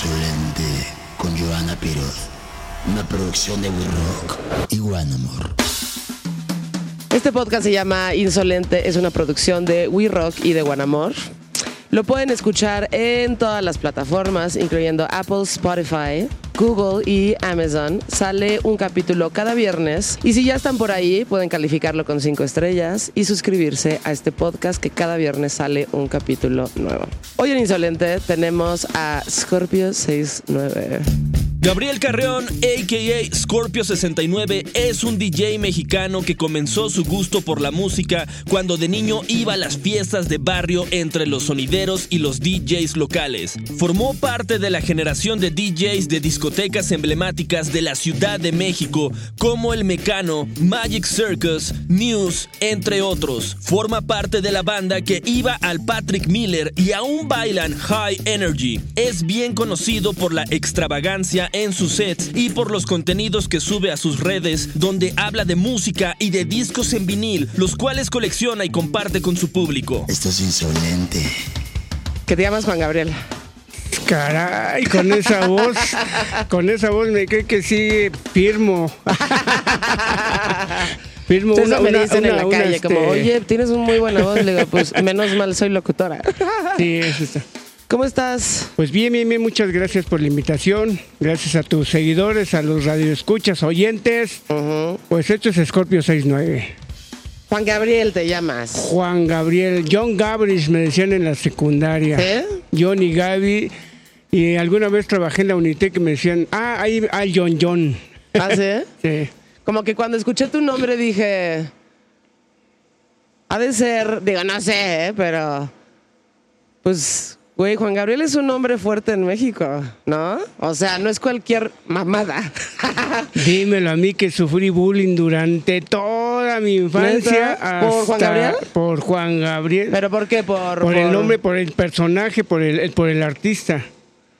Insolente con Joana Piroz. Una producción de We Rock y One Amor. Este podcast se llama Insolente, es una producción de We Rock y de Guanamor. Lo pueden escuchar en todas las plataformas, incluyendo Apple, Spotify, Google y Amazon. Sale un capítulo cada viernes. Y si ya están por ahí, pueden calificarlo con cinco estrellas y suscribirse a este podcast que cada viernes sale un capítulo nuevo. Hoy en Insolente tenemos a Scorpio 69. Gabriel Carreón, a.k.a. Scorpio 69, es un DJ mexicano que comenzó su gusto por la música cuando de niño iba a las fiestas de barrio entre los sonideros y los DJs locales. Formó parte de la generación de DJs de discotecas emblemáticas de la Ciudad de México, como El Mecano, Magic Circus, News, entre otros. Forma parte de la banda que iba al Patrick Miller y aún bailan High Energy. Es bien conocido por la extravagancia en sus sets y por los contenidos que sube a sus redes, donde habla de música y de discos en vinil, los cuales colecciona y comparte con su público. Esto es insolente. ¿Qué te llamas Juan Gabriel? Caray, con esa voz, con esa voz me cree que sí firmo. firmo Eso una, me una- dicen en la una, calle, como, este, oye, tienes un muy buena voz. Le digo, pues menos mal soy locutora. Sí, eso está. ¿Cómo estás? Pues bien, bien, bien, muchas gracias por la invitación. Gracias a tus seguidores, a los radioescuchas, oyentes. Pues esto es Scorpio 69. Juan Gabriel te llamas. Juan Gabriel, John Gabriel me decían en la secundaria. ¿Sí? John y Gaby. Y alguna vez trabajé en la Unitec y me decían, ah, ahí hay John John. ¿Ah, sí? Sí. Como que cuando escuché tu nombre dije. Ha de ser, digo, no sé, ¿eh? pero. Pues, güey, Juan Gabriel es un nombre fuerte en México, ¿no? O sea, no es cualquier mamada. Dímelo a mí que sufrí bullying durante toda mi infancia. ¿Por Juan Gabriel? Por Juan Gabriel. ¿Pero por qué? Por, por el nombre, por el personaje, por el- por el artista.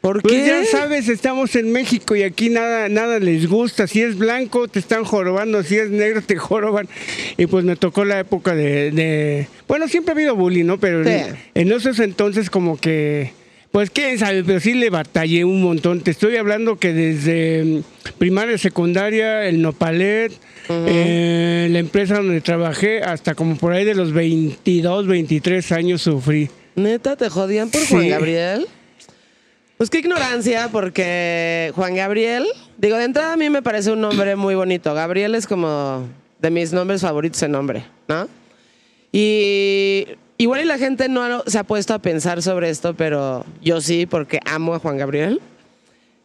¿Por Pues qué? ya sabes, estamos en México y aquí nada, nada les gusta. Si es blanco, te están jorobando. Si es negro, te joroban. Y pues me tocó la época de... de- Bueno, siempre ha habido bullying, ¿no? Pero Sí. en, en esos entonces como que... Pues quién sabe, pero sí le batallé un montón. Te estoy hablando que desde mm, primaria, secundaria, el Nopalet, eh, la empresa donde trabajé, hasta como por ahí de los 22, 23 años sufrí. ¿Neta te jodían por Juan Sí. Gabriel? Pues qué ignorancia, porque Juan Gabriel, digo, de entrada a mí me parece un nombre muy bonito. Gabriel es como de mis nombres favoritos en nombre, ¿no? Y igual y la gente no se ha puesto a pensar sobre esto, pero yo sí, porque amo a Juan Gabriel.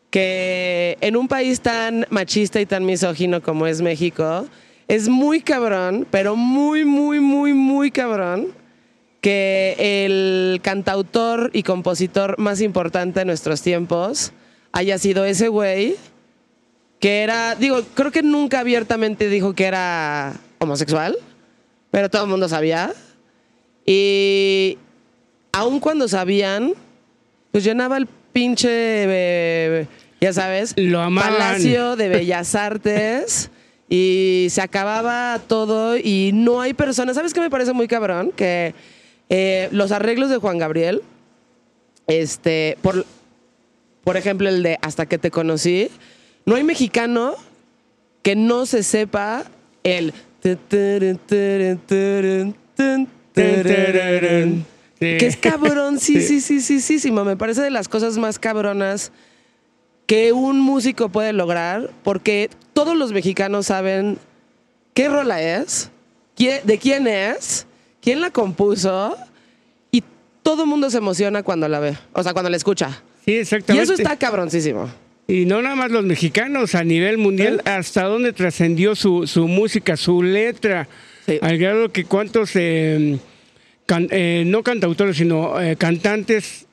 Que en un país tan machista y tan misógino como es México, es muy cabrón, pero muy, muy, muy, muy cabrón que el cantautor y compositor más importante de nuestros tiempos haya sido ese güey que era, digo, creo que nunca abiertamente dijo que era homosexual, pero todo el mundo sabía. Y aun cuando sabían, pues llenaba el pinche, eh, ya sabes, Lo amaban. Palacio de Bellas Artes. Y se acababa todo y no hay personas. ¿Sabes qué me parece muy cabrón? Que eh, los arreglos de Juan Gabriel, este, por, por ejemplo, el de Hasta que te conocí, no hay mexicano que no se sepa el. Que es cabrón, sí, sí, sí, sí, sí, sí, me parece de las cosas más cabronas que un músico puede lograr, porque todos los mexicanos saben qué rola es, de quién es, quién la compuso, y todo el mundo se emociona cuando la ve, o sea, cuando la escucha. Sí, Y exactamente. eso está cabroncísimo. Y no nada más los mexicanos, a nivel mundial, ¿Eh? hasta dónde trascendió su, su música, su letra, Sí. al grado que cuántos, eh, can- eh, no cantautores, sino eh, cantantes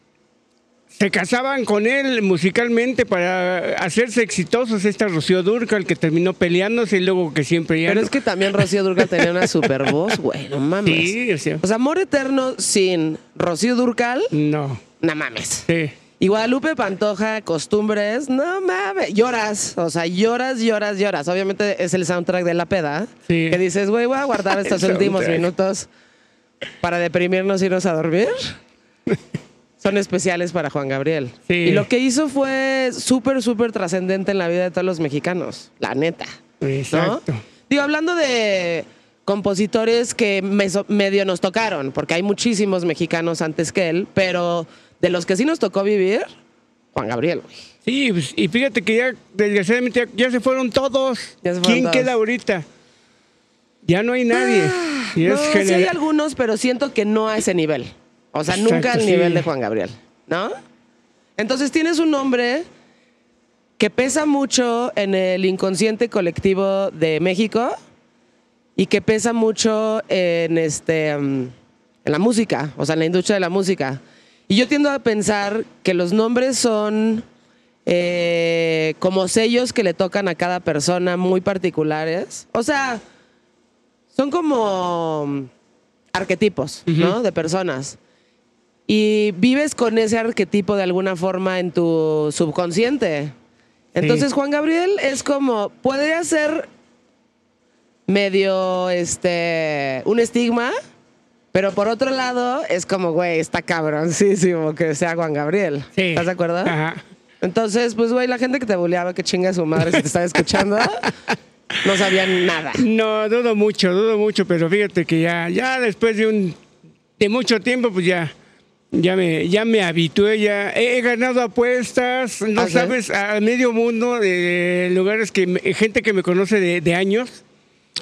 se casaban con él musicalmente para hacerse exitosos. Esta Rocío Durcal que terminó peleándose y luego que siempre ya Pero no. es que también Rocío Durcal tenía una super voz, güey, no mames. Sí, o sea, O sea, Amor Eterno sin Rocío Durcal, no. no mames. Sí. Y Guadalupe Pantoja, costumbres, no mames, lloras, o sea, lloras, lloras, lloras. Obviamente es el soundtrack de la peda, Sí. que dices, güey, voy a guardar estos últimos minutos para deprimirnos y irnos a dormir. Son especiales para Juan Gabriel. Sí. Y lo que hizo fue súper, súper trascendente en la vida de todos los mexicanos, la neta. ¿no? Exacto. Digo, hablando de compositores que medio nos tocaron, porque hay muchísimos mexicanos antes que él, pero de los que sí nos tocó vivir, Juan Gabriel, güey. Sí, pues, y fíjate que ya, desgraciadamente, ya, ya se fueron todos. Ya se fueron ¿Quién todos. queda ahorita? Ya no hay nadie. Y es No, sí hay algunos, pero siento que no a ese nivel. O sea, nunca al sí. nivel de Juan Gabriel, ¿no? Entonces tienes un nombre que pesa mucho en el inconsciente colectivo de México y que pesa mucho en este mm, en la música, o sea, en la industria de la música. Y yo tiendo a pensar que los nombres son eh, como sellos que le tocan a cada persona muy particulares. O sea, son como mm, arquetipos, ¿no? De personas. Y vives con ese arquetipo de alguna forma en tu subconsciente. Entonces, Juan Gabriel es como, podría ser medio, este, un estigma, pero por otro lado, es como, güey, está cabroncísimo que sea Juan Gabriel. Sí. ¿Estás de acuerdo? Ajá. Entonces, pues, güey, la gente que te buleaba, que chinga su madre si te estaba escuchando, no sabían nada. No, dudo mucho, dudo mucho, pero fíjate que ya, ya después de un de mucho tiempo, pues ya, ya me, ya me habitué, ya he, he ganado apuestas, no sabes, a medio mundo de lugares que me- gente que me conoce de, de años,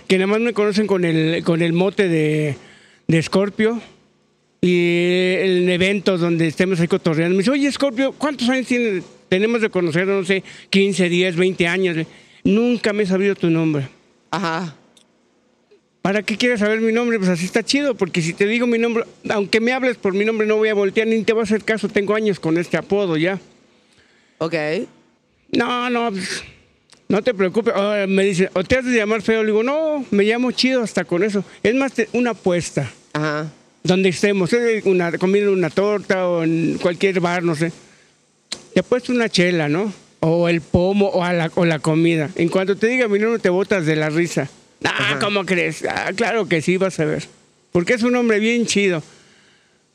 que nada más me conocen con el, con el mote de, de Scorpio. Y en eventos donde estemos ahí cotorreando, me dice, oye, Scorpio, ¿cuántos años tienes? tenemos de conocer? No sé, 15, 10, 20 años. Nunca me he sabido tu nombre. Ajá. ¿Para qué quieres saber mi nombre? Pues así está chido, porque si te digo mi nombre, aunque me hables por mi nombre, no voy a voltear ni te voy a hacer caso. Tengo años con este apodo ya. Ok. No, no, pues, no te preocupes. Ah, me dice, ¿o te de llamar feo? Le digo, no, me llamo chido hasta con eso. Es más, una apuesta. Ajá. Donde estemos, una, comiendo una torta o en cualquier bar, no sé. Te apuesto una chela, ¿no? O el pomo o, a la, o la comida. En cuanto te diga mi nombre, te botas de la risa. Ah, ¿cómo crees? Ah, claro que sí, vas a ver. Porque es un hombre bien chido.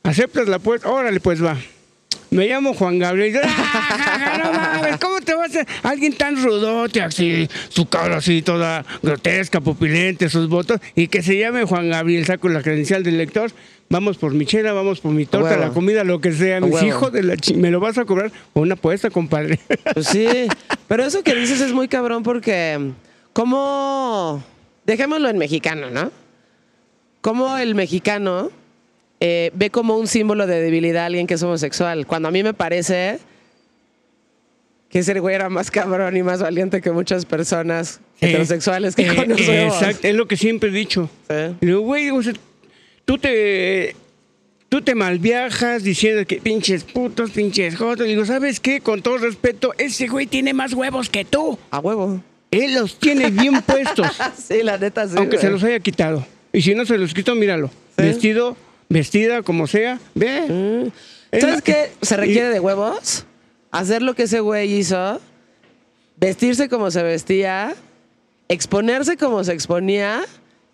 ¿Aceptas la apuesta? Órale, pues va. Me llamo Juan Gabriel. ¡Ah, no mames! ¿Cómo te vas a hacer? Alguien tan rudote, así, su cara así toda grotesca, pupilente, sus votos, y que se llame Juan Gabriel, saco la credencial del lector, vamos por mi chela, vamos por mi torta, huevo. la comida, lo que sea. Mis huevo. hijos de la chi- ¿Me lo vas a cobrar? Con una apuesta, compadre. Pues sí, pero eso que dices es muy cabrón porque, ¿cómo? Dejémoslo en mexicano, ¿no? ¿Cómo el mexicano eh, ve como un símbolo de debilidad a alguien que es homosexual? Cuando a mí me parece que ese güey era más cabrón y más valiente que muchas personas heterosexuales que Eh, conocemos. Exacto, es lo que siempre he dicho. Sí. Digo, güey, o sea, tú te, tú te malviajas diciendo que pinches putos, pinches jotos. Digo, ¿sabes qué? Con todo respeto, ese güey tiene más huevos que tú. A huevo. Él los tiene bien puestos, Sí, la neta sí. aunque se los haya quitado. Y si no se los quitó, míralo. Sí. Vestido, vestida, como sea, ve. Es ¿Sabes qué se requiere y- de huevos? Hacer lo que ese güey hizo, vestirse como se vestía, exponerse como se exponía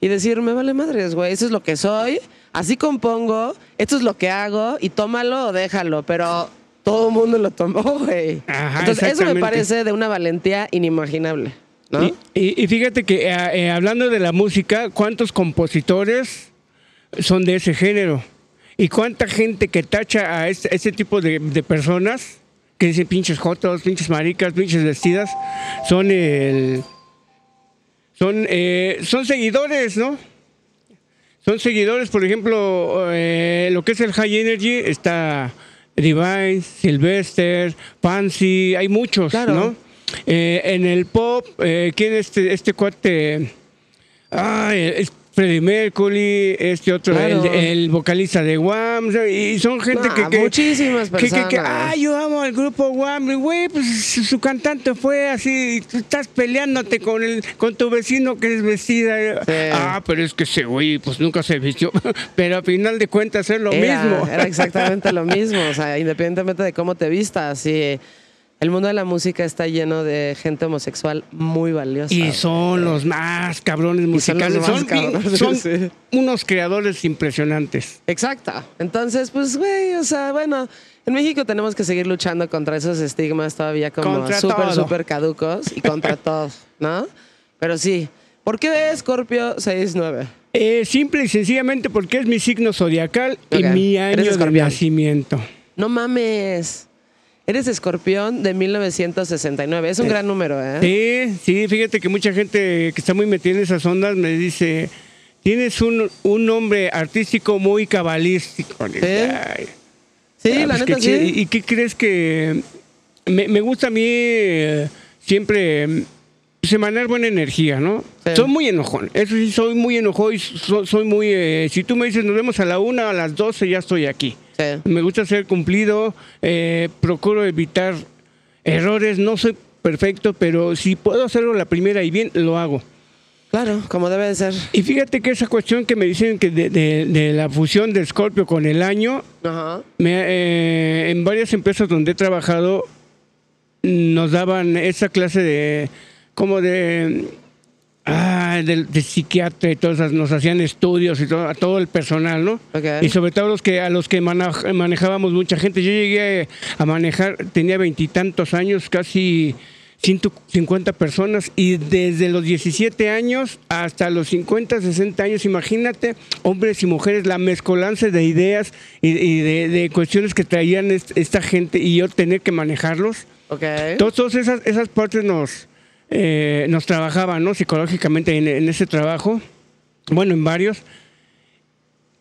y decir, me vale madres, güey, eso es lo que soy, así compongo, esto es lo que hago y tómalo o déjalo, pero todo el mundo lo tomó, güey. Ajá, Entonces eso me parece de una valentía inimaginable, ¿no? Y, y- y fíjate que eh, eh, hablando de la música, ¿cuántos compositores son de ese género? ¿Y cuánta gente que tacha a este, ese tipo de, de personas que dicen pinches jotos, pinches maricas, pinches vestidas, son el... Son, eh, son seguidores, ¿no? Son seguidores, por ejemplo, eh, lo que es el High Energy, está Divine, Sylvester, Pansy, hay muchos, Claro. ¿no? Eh, en el pop, eh, ¿quién es este, este cuate? Ah, es Freddie Mercury, este otro, Claro. el, el vocalista de Wham, y son gente que, que... muchísimas que- que- que, personas. ah, yo amo al grupo Wham, y, güey, pues su cantante fue así, tú estás peleándote con el, con tu vecino que es vestida. Sí. Ah, pero es que ese güey, pues nunca se vistió, pero a final de cuentas es lo era, mismo. Era exactamente lo mismo, o sea, independientemente de cómo te vistas. Y el mundo de la música está lleno de gente homosexual muy valiosa. Y son los más cabrones Y son los musicales. más Son, cabrones, son sí. unos creadores impresionantes. Exacto. Entonces, pues, güey, o sea, bueno, en México tenemos que seguir luchando contra esos estigmas todavía como súper, todo. súper caducos y contra todos, ¿no? Pero sí. ¿Por qué Scorpio 6-9? Eh, simple y sencillamente porque es mi signo zodiacal y mi año de nacimiento. No mames. Eres escorpión de 1969. Es un gran número, ¿eh? Sí, sí, fíjate que mucha gente que está muy metida en esas ondas me dice, tienes un, un nombre artístico muy cabalístico. Ay, Sí, ah, la pues, neta sí. ¿Y, qué crees que me, me gusta a mí eh, siempre mm, pues, buena energía, ¿no? Sí. Soy muy enojón, eso sí, soy muy enojón y so- soy muy... eh, si tú me dices nos vemos a la una, a las 12 ya estoy aquí. Me gusta ser cumplido, eh, procuro evitar errores, no soy perfecto, pero si puedo hacerlo la primera y bien, lo hago. Claro, como debe de ser. Y fíjate que esa cuestión que me dicen que de, de- de la fusión de Scorpio con el año, Ajá. me, eh, en varias empresas donde he trabajado nos daban esa clase de como de ah, de, de psiquiatra y todas nos hacían estudios y todo a todo el personal, ¿no? Ok. Y sobre todo los que a los que manaj- manejábamos mucha gente. Yo llegué a manejar, tenía veintitantos años, casi 150 personas y desde los 17 años hasta los 50, 60 años, imagínate, hombres y mujeres, la mezcolanza de ideas y, y de, de cuestiones que traían est- esta gente y yo tener que manejarlos. Ok. Todas, todas esas, esas partes nos, eh, nos trabajaban, ¿no? Psicológicamente en, en ese trabajo, bueno, en varios.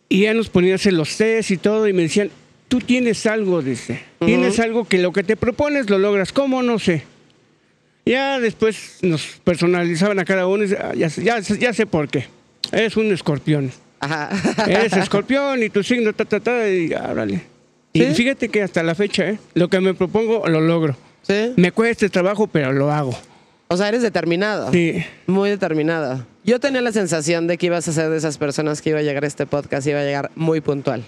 Y ya nos ponían a hacer los test y todo y me decían, tú tienes algo, dice. Tienes algo que lo que te propones lo logras. ¿Cómo? No sé. Ya después nos personalizaban a cada uno y "Ah, ya, sé- ya, sé- ya sé por qué. Eres un escorpión. Ajá. Eres escorpión y tu signo, ta, ta, ta, y árale. Y fíjate que hasta la fecha, ¿eh? Lo que me propongo, lo logro. ¿Sí? Me cuesta el trabajo, pero lo hago. O sea, eres determinado. Sí. Muy determinado. Yo tenía la sensación de que ibas a ser de esas personas que iba a llegar a este podcast y iba a llegar muy puntual.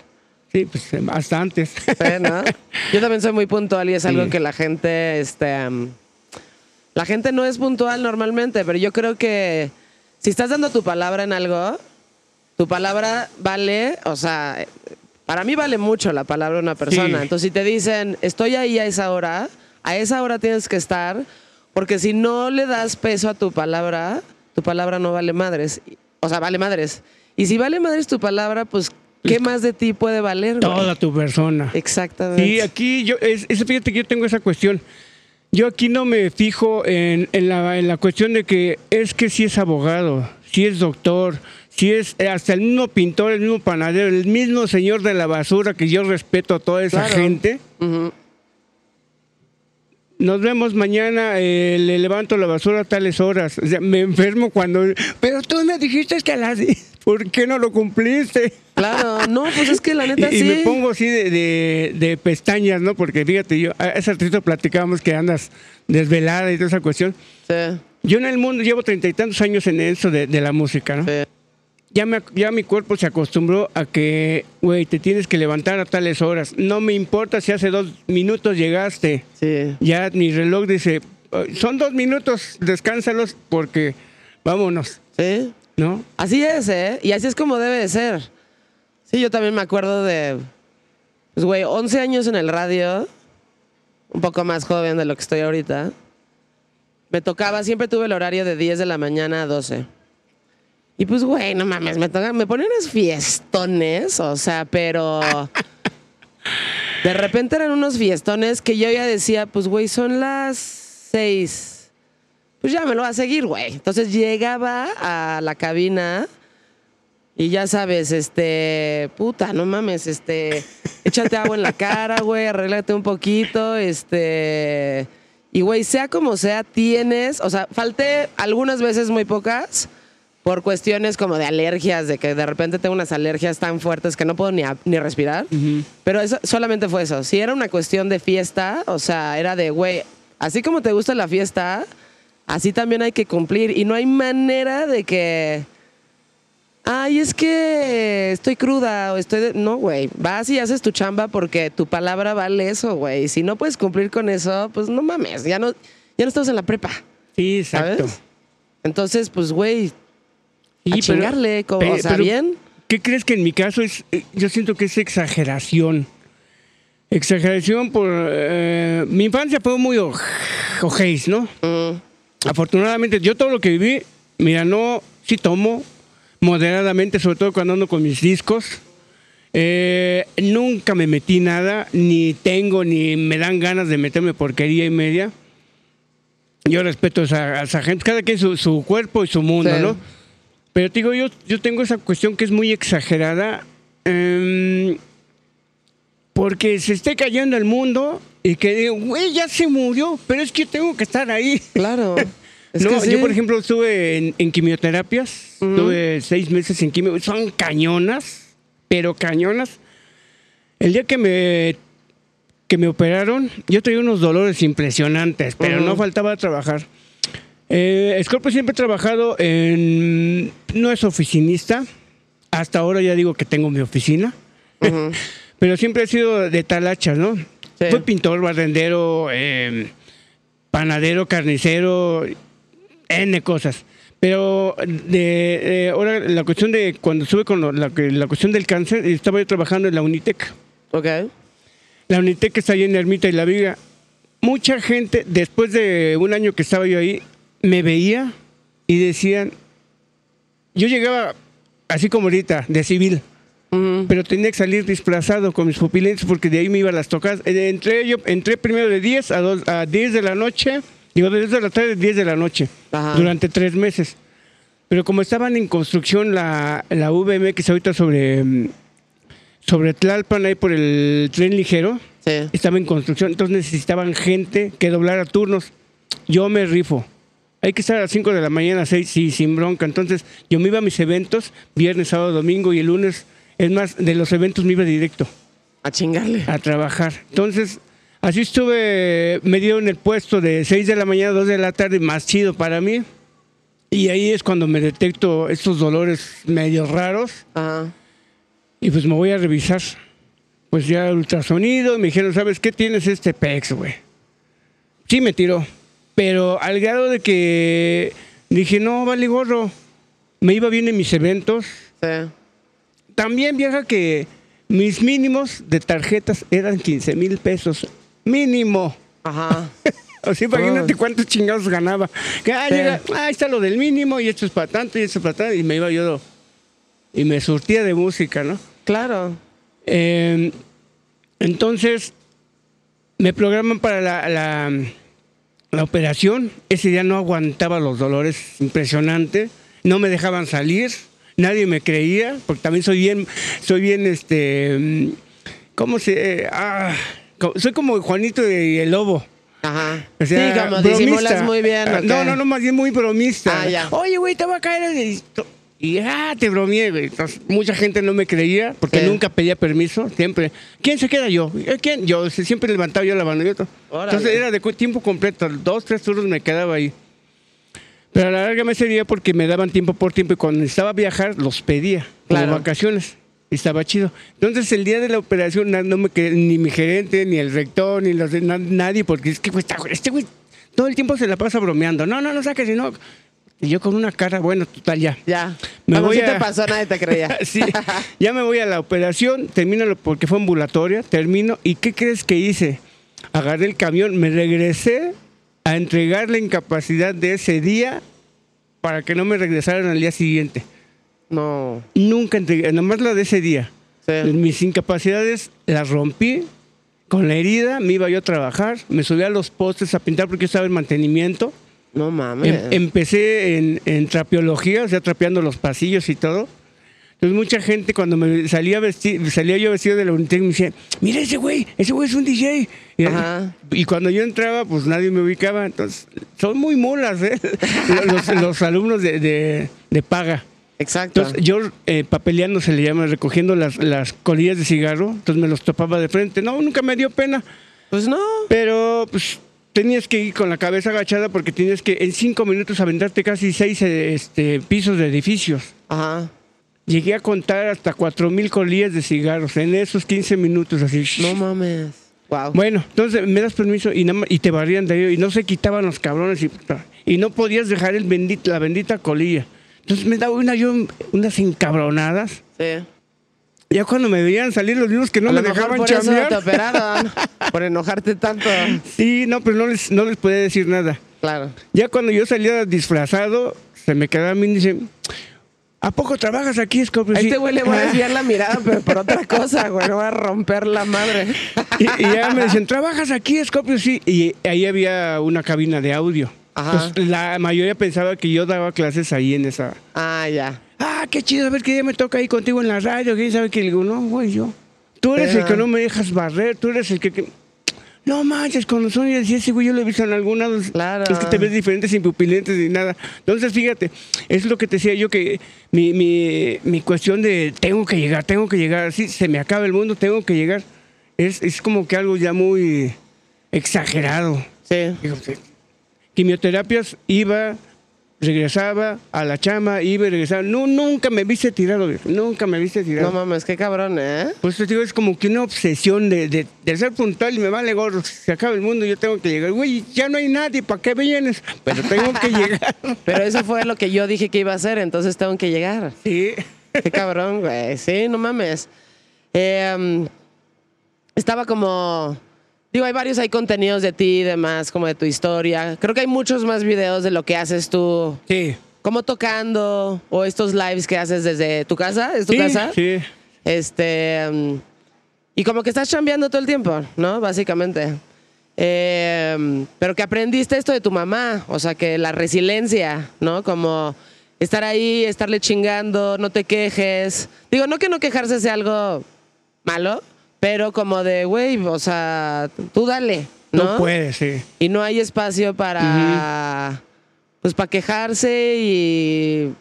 Sí, pues hasta antes. ¿Sí, no? Yo también soy muy puntual y es algo Sí. que la gente, este, um, la gente no es puntual normalmente, pero yo creo que si estás dando tu palabra en algo, tu palabra vale, o sea, para mí vale mucho la palabra de una persona. Sí. Entonces, si te dicen, estoy ahí a esa hora, a esa hora tienes que estar, porque si no le das peso a tu palabra, tu palabra no vale madres. O sea, vale madres. Y si vale madres tu palabra, pues, ¿qué más de ti puede valer? güey? Toda tu persona. Exactamente. Sí, aquí yo, es, es- fíjate que yo tengo esa cuestión. Yo aquí no me fijo en, en la, en la cuestión de que es que si es abogado, si es doctor, si es eh, hasta el mismo pintor, el mismo panadero, el mismo señor de la basura, que yo respeto a toda esa Claro. gente. Ujú. Nos vemos mañana, eh, le levanto la basura a tales horas. O sea, me enfermo cuando... Pero tú me dijiste que a las... 10. ¿Por qué no lo cumpliste? Claro, no, pues es que la neta Y, y sí. me pongo así de, de- de pestañas, ¿no? Porque fíjate, yo, a- hace ratito platicábamos que andas desvelada y toda esa cuestión. Sí, Yo en el mundo llevo treinta y tantos años en eso de, de la música, ¿no? sí. Ya, me, ya mi cuerpo se acostumbró a que, güey, te tienes que levantar a tales horas. No me importa si hace dos minutos llegaste. sí. Ya mi reloj dice, "Ay, son dos minutos, descánsalos porque vámonos, Sí. ¿no? Así es, ¿eh? Y así es como debe de ser. Sí, yo también me acuerdo de, pues, güey, 11 años en el radio, un poco más joven de lo que estoy ahorita. Me tocaba, siempre tuve el horario de 10 de la mañana a 12. Y pues, güey, no mames, me, toca, me ponían unos fiestones, o sea, pero... De repente eran unos fiestones que yo ya decía, pues, güey, son las 6. Pues ya me lo va a seguir, güey. Entonces llegaba a la cabina y ya sabes, este, puta, no mames, este, échate agua en la cara, güey, arréglate un poquito, este, y güey, sea como sea, tienes, o sea, falté algunas veces, muy pocas, por cuestiones como de alergias, de que de repente tengo unas alergias tan fuertes que no puedo ni, a- ni respirar, pero eso solamente fue eso. Si era una cuestión de fiesta, o sea, era de, güey, así como te gusta la fiesta, así también hay que cumplir, y no hay manera de que Ay, es que estoy cruda o estoy... de-". No, güey. Vas y haces tu chamba porque tu palabra vale eso, güey. Si no puedes cumplir con eso, pues no mames. Ya no, ya no estamos en la prepa, Sí, exacto. ¿sabes? Entonces, pues, güey, Sí, a pero- chingarle. como- pe- o sea, pero, bien. ¿Qué crees que en mi caso es? eh, Yo siento que es exageración. Exageración por. eh, mi infancia fue muy oj- ojéis, ¿no? Mm, Afortunadamente, yo todo lo que viví, mira, no, sí tomo moderadamente, sobre todo cuando ando con mis discos. Eh, nunca me metí nada, ni tengo, ni me dan ganas de meterme porquería y media. Yo respeto a esa, a esa gente, cada quien su, su cuerpo y su mundo, Sí. ¿no? Pero te digo, yo, yo tengo esa cuestión que es muy exagerada. em, porque se esté cayendo el mundo y que digo, güey, ya se murió, pero es que tengo que estar ahí. claro. Es no, sí. yo por ejemplo estuve en, en quimioterapias, Ujú. estuve seis meses en quimio, son cañonas, pero cañonas. El día que me que me operaron, yo tenía unos dolores impresionantes, pero no faltaba trabajar. Eh, Scorpio siempre he trabajado en... No es oficinista, hasta ahora ya digo que tengo mi oficina, pero siempre he sido de talachas, ¿no? Sí. Fui pintor, barrendero, eh, panadero, carnicero, N cosas. Pero de, eh, ahora la cuestión de cuando estuve con lo- la, que- la cuestión del cáncer, estaba yo trabajando en la Unitec. Ok. La Unitec está ahí en Ermita y La Viga. Mucha gente, después de un año que estaba yo ahí, me veía y decían, yo llegaba así como ahorita, de civil, pero tenía que salir disfrazado con mis pupilentes porque de ahí me iban las tocadas. Eh, Entré, yo, entré primero de 10 a, dos- a 10 de la noche, digo de 10 de la tarde a 10 de la noche, Ajá. durante tres meses. Pero como estaban en construcción la, la VMX ahorita sobre, mm, sobre Tlalpan, ahí por el tren ligero, Sí. estaba en construcción, entonces necesitaban gente que doblara turnos. Yo me rifo. Hay que estar a las 5 de la mañana, 6, sí, sin bronca. Entonces, yo me iba a mis eventos, viernes, sábado, domingo y el lunes. Es más, de los eventos me iba directo A chingarle. a trabajar. Entonces, así estuve, me dieron el puesto de 6 de la mañana a 2 de la tarde, más chido para mí. Y ahí es cuando me detecto estos dolores medio raros. Ajá. Y pues me voy a revisar. Pues ya ultrasonido, me dijeron, ¿sabes qué tienes este PEX, güey? Sí, me tiró. Pero al grado de que dije, no, vale gorro. Me iba bien en mis eventos. Sí. También vieja que mis mínimos de tarjetas eran 15 mil pesos. Mínimo. Ajá. O sea, imagínate cuántos chingados ganaba. Que, ah, Sí. llega, ah, ahí está lo del mínimo y esto es para tanto y esto es para tanto. Y me iba yo y me surtía de música, ¿no? Claro. Eh, entonces, me programan para la, la, la operación. Ese día no aguantaba los dolores, impresionante. No me dejaban salir, nadie me creía, porque también soy bien, soy bien, este, mm, ¿cómo se? ah, co- soy como Juanito y el Lobo. Ajá. O sea, sí, como disimulas muy bien. Ah, ¿o No, no, no, más bien muy bromista. Ah, ya. Oye, güey, te va a caer. el- Y ah, te bromeé, güey. Entonces, mucha gente no me creía porque Sí. nunca pedía permiso. Siempre. ¿Quién se queda yo? "Eh, ¿Quién? Yo siempre levantaba yo la mano. To- Órale. Entonces era de tiempo completo. Dos, tres turnos me quedaba ahí. Pero a la larga me sería porque me daban tiempo por tiempo y cuando necesitaba viajar los pedía. Claro. vacaciones. Y estaba chido. Entonces el día de la operación no me quedé, ni mi gerente, ni el rector, ni los de na- nadie, porque es que güey, está- este güey todo el tiempo se la pasa bromeando. No, no, no saques, sino. Y yo con una cara, bueno, total, ya. Ya. Me Como voy si a- te pasó, nadie te creía. sí, ya me voy a la operación, termino lo- porque fue ambulatoria, termino. ¿Y qué crees que hice? Agarré el camión, me regresé a entregar la incapacidad de ese día para que no me regresaran al día siguiente. No. Nunca entregué, nomás la de ese día. Sí. Mis incapacidades las rompí con la herida, me iba yo a trabajar, me subí a los postes a pintar porque yo estaba en mantenimiento. No mames. Em- empecé en, en trapeología, o sea, trapeando los pasillos y todo. Entonces mucha gente cuando me salía vesti- salía yo vestido de la Unitec me decía, mira ese güey, ese güey es un DJ. Y, Ajá. y cuando yo entraba, pues nadie me ubicaba. Entonces, son muy mulas, ¿eh? los, los alumnos de, de- de paga. Exacto. Entonces, yo eh, papeleando se le llama, recogiendo las, las colillas de cigarro, entonces me los topaba de frente. No, nunca me dio pena. pues no. Pero pues tenías que ir con la cabeza agachada porque tienes que en cinco minutos aventarte casi seis este, pisos de edificios. Ajá. Llegué a contar hasta cuatro mil colillas de cigarros en esos 15 minutos, así. No mames. Wow. Bueno, entonces me das permiso y, nada y te barrían de ahí y no se quitaban los cabrones y, y no podías dejar el bendito, la bendita colilla. Entonces me daba una, yo, unas encabronadas. Sí. Ya cuando me veían salir los mismos que no a me dejaban por eso chambear. te operaron. por enojarte tanto. Sí, no, pero no les, no les podía decir nada. Claro. Ya cuando yo salía disfrazado, se me quedaba a mí y dice, ¿a poco trabajas aquí, Scorpio? Este güey le voy a desviar la mirada, pero por otra cosa, güey. No voy a romper la madre. Y, y ya me dicen, ¿trabajas aquí, Scorpio? Sí. Y ahí había una cabina de audio. Ajá. Entonces, la mayoría pensaba que yo daba clases ahí en esa... Ah, ya. Ah, qué chido, a ver qué día me toca ahí contigo en la radio. ¿Quién sabe qué? Le digo, no, güey, yo. Tú eres el que no me dejas barrer, tú eres el que... que- No manches, con los sonidos y ese güey yo lo he visto en alguna... Claro. Es que te ves diferente sin pupilentes ni nada. Entonces, fíjate, es lo que te decía yo que mi, mi, mi cuestión de tengo que llegar, tengo que llegar, así se me acaba el mundo, tengo que llegar. Es, es como que algo ya muy exagerado. Sí. Fíjate. Quimioterapias, iba, regresaba a la chama, iba y regresaba. No, nunca me viste tirado, viejo, nunca me viste tirado. No mames, qué cabrón, ¿eh? pues te digo, es como que una obsesión de, de, de ser puntual y me vale gorro. Se acaba el mundo, yo tengo que llegar. Güey, ya no hay nadie, ¿para qué vienes? Pero tengo que llegar. Pero eso fue lo que yo dije que iba a hacer, entonces tengo que llegar. Sí. Qué cabrón, güey. Sí, no mames. Eh, um, estaba como. Digo, hay varios, hay contenidos de ti y demás, como de tu historia. Creo que hay muchos más videos de lo que haces tú, Sí. como tocando, o estos lives que haces desde tu casa. ¿Es tu Sí, casa? Sí. Este. um, y como que estás chambeando todo el tiempo, ¿no? Básicamente. Eh, pero que aprendiste esto de tu mamá, o sea, que la resiliencia, ¿no? Como estar ahí, estarle chingando, no te quejes. Digo, no que no quejarse sea algo malo, pero como de, güey, o sea, tú dale, ¿no? No, puedes, sí. Y no hay espacio para. Pues para quejarse y.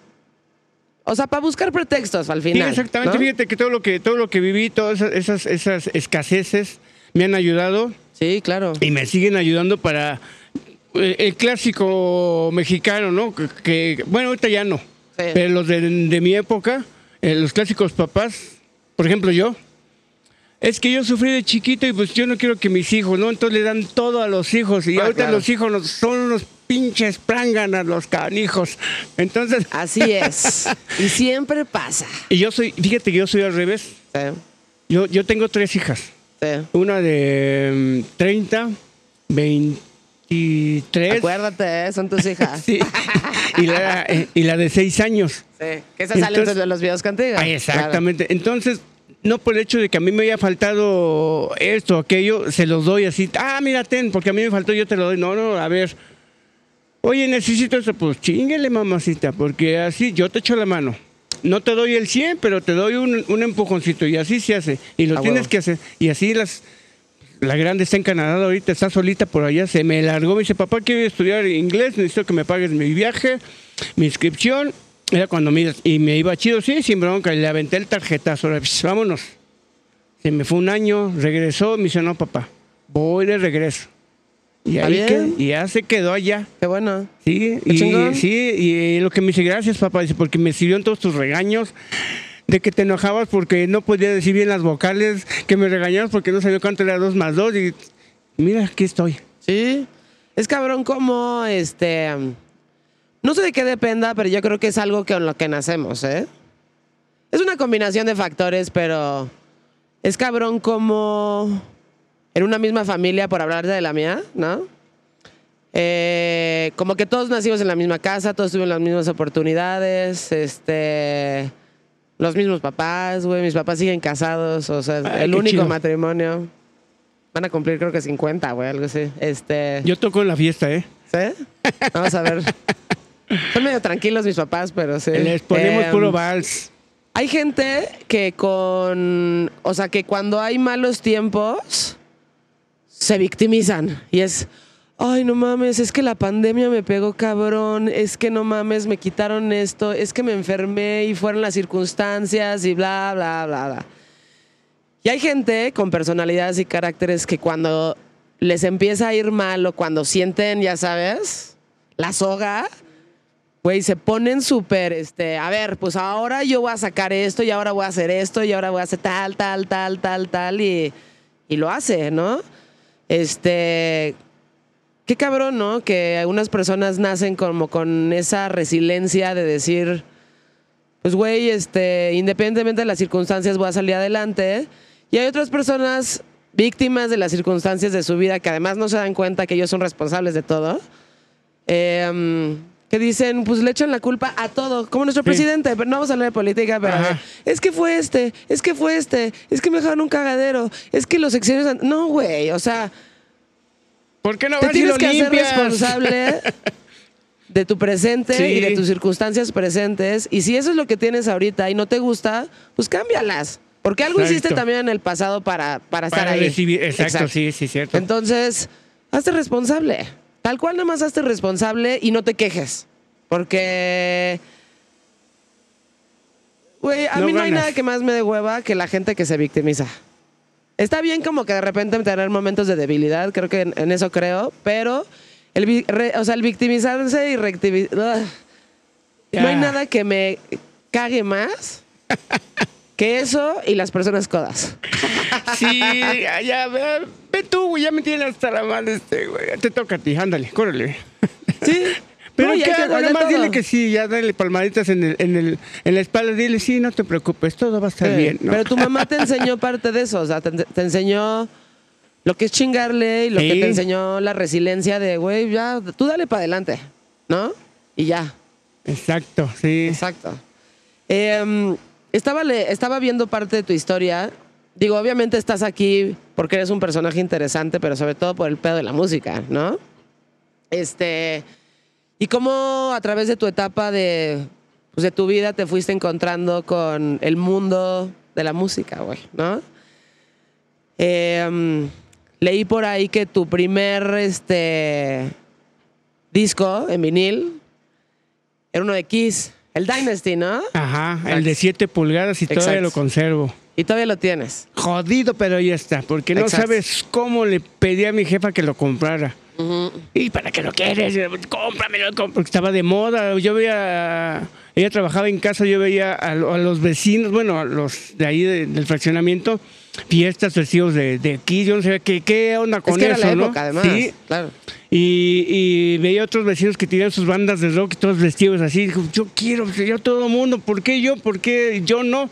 O sea, para buscar pretextos al Sí, final. exactamente. ¿no? Fíjate que todo lo que todo lo que viví, todas esas, esas, escaseces me han ayudado Sí, claro. y me siguen ayudando para eh, el clásico mexicano, ¿no? Que, que- bueno, ahorita ya no. Sí. Pero los de, de mi época, eh, los clásicos papás, por ejemplo yo, es que yo sufrí de chiquito y pues yo no quiero que mis hijos, ¿no? Entonces le dan todo a los hijos y Ah, ahorita claro. los hijos son unos pinches pránganas los canijos. Entonces, Así es. y siempre pasa. y yo soy, fíjate que yo soy al revés. Sí, Yo, yo tengo tres hijas. sí. Una de mm, 30, 23. Acuérdate, ¿eh? son tus hijas. Sí. Y la, eh, y la de 6 años. Sí. Que esas salen de los videos contigo. Ah, exactamente. Entonces, no por el hecho de que a mí me haya faltado esto o aquello, se los doy así. Ah, mira, ten, porque a mí me faltó, yo te lo doy. No, no, a ver. Oye, necesito eso. Pues chinguele, mamacita, porque así yo te echo la mano. No te doy el 100, pero te doy un, un empujoncito y así se hace. Y lo Ah, tienes que hacer. Y así las... La grande está en Canadá ahorita, está solita por allá, se me largó, me dice, papá, quiero estudiar inglés, necesito que me pagues mi viaje, mi inscripción. Era cuando me, y me iba chido, sí, sin bronca, y le aventé el tarjetazo, pss, vámonos. Se me fue un año, regresó, me dice, no, papá, voy de regreso. Y ahí quedó, y ya se quedó allá. Qué bueno. Sí, Qué y, chingón. sí, y lo que me dice, gracias papá, dice, porque me sirvió en todos tus regaños, de que te enojabas porque no podía decir bien las vocales, que me regañabas porque no sabía cuánto era dos más dos, y mira, aquí estoy. Sí. Es cabrón como, este... No sé de qué dependa, pero yo creo que es algo con lo que nacemos, ¿eh? Es una combinación de factores, pero es cabrón como en una misma familia, por hablar de la mía, ¿no? Eh, como que todos nacimos en la misma casa, todos tuvimos las mismas oportunidades, este, los mismos papás, güey, mis papás siguen casados, o sea, Ay, el único chido. matrimonio. Van a cumplir creo que 50, güey, algo así. Este, Yo toco en la fiesta, ¿eh? ¿sí? Vamos a ver. Son medio tranquilos mis papás, pero sí. Les ponemos Em, puro vals. hay gente que con, o sea, que cuando hay malos tiempos se victimizan y es, ay, no mames, es que la pandemia me pegó cabrón, es que no mames, me quitaron esto, es que me enfermé y fueron las circunstancias y bla, bla, bla, bla. Y hay gente con personalidades y caracteres que cuando les empieza a ir mal o cuando sienten, ya sabes, la soga, güey, se ponen súper, este, a ver, pues ahora yo voy a sacar esto y ahora voy a hacer esto y ahora voy a hacer tal, tal, tal, tal, tal y, y lo hace, ¿no? Este, qué cabrón, ¿no? Que algunas personas nacen como con esa resiliencia de decir, pues güey, este, independientemente de las circunstancias voy a salir adelante. Y hay otras personas víctimas de las circunstancias de su vida que además no se dan cuenta que ellos son responsables de todo. Eh, que dicen, pues le echan la culpa a todo, como nuestro presidente, pero no vamos a hablar de política, pero Ajá. es que fue este, es que fue este, es que me dejaron un cagadero, es que los an- No, güey, o sea, ¿Por qué no te tienes que hacer limpias? responsable de tu presente Sí. y de tus circunstancias presentes. Y si eso es lo que tienes ahorita y no te gusta, pues cámbialas. Porque algo Exacto. hiciste también en el pasado para, para estar ahí. recibir, exacto, sí, sí, cierto. Entonces, hazte responsable. Tal cual nada más hazte responsable y no te quejes. Porque... Güey, a No mí no hay nada que más me dé hueva que la gente que se victimiza. Está bien como que de repente tener momentos de debilidad, creo que en, en eso creo, pero el, re- o sea, el victimizarse y. Ya. no hay nada que me cague más que eso y las personas codas. Sí, ya, ya, ve, ve tú, güey, ya me tienes hasta la mano este, güey. Te toca a ti, ándale, córrele. Sí. Pero No, y ¿qué hay que- hago? hay de Nada más todo. dile que sí, ya dale palmaditas en, el, en, el, en la espalda, dile, sí, no te preocupes, todo va a estar Sí, bien, ¿no? Pero tu mamá te enseñó parte de eso, o sea, te, te enseñó lo que es chingarle y lo que te enseñó la resiliencia de, güey, ya, tú dale para adelante, ¿no? Y ya, Exacto, sí. exacto. Em, estaba, estaba viendo parte de tu historia. Digo, obviamente estás aquí porque eres un personaje interesante, pero sobre todo por el pedo de la música, ¿no? Este. Y cómo a través de tu etapa de, pues, de tu vida te fuiste encontrando con el mundo de la música, güey, ¿no? Em, leí por ahí que tu primer este, disco en vinil era uno de Kiss, el Dynasty, ¿no? Ajá, el de 7 pulgadas y todavía lo conservo. Y todavía lo tienes. Jodido, pero ya está, porque no Exacto. sabes cómo le pedí a mi jefa que lo comprara. ¿Y para qué lo quieres? Cómpramelo, cómp- porque estaba de moda. Yo veía, ella trabajaba en casa, yo veía a, a los vecinos, bueno, a los de ahí de- del fraccionamiento, fiestas, vestidos de, de aquí, yo no sé qué, qué onda con es que era eso, además. Sí, Claro. Y, y veía otros vecinos que tenían sus bandas de rock y todos vestidos así. Dijo, yo quiero, pues, yo todo el mundo, ¿por qué yo? ¿Por qué yo no?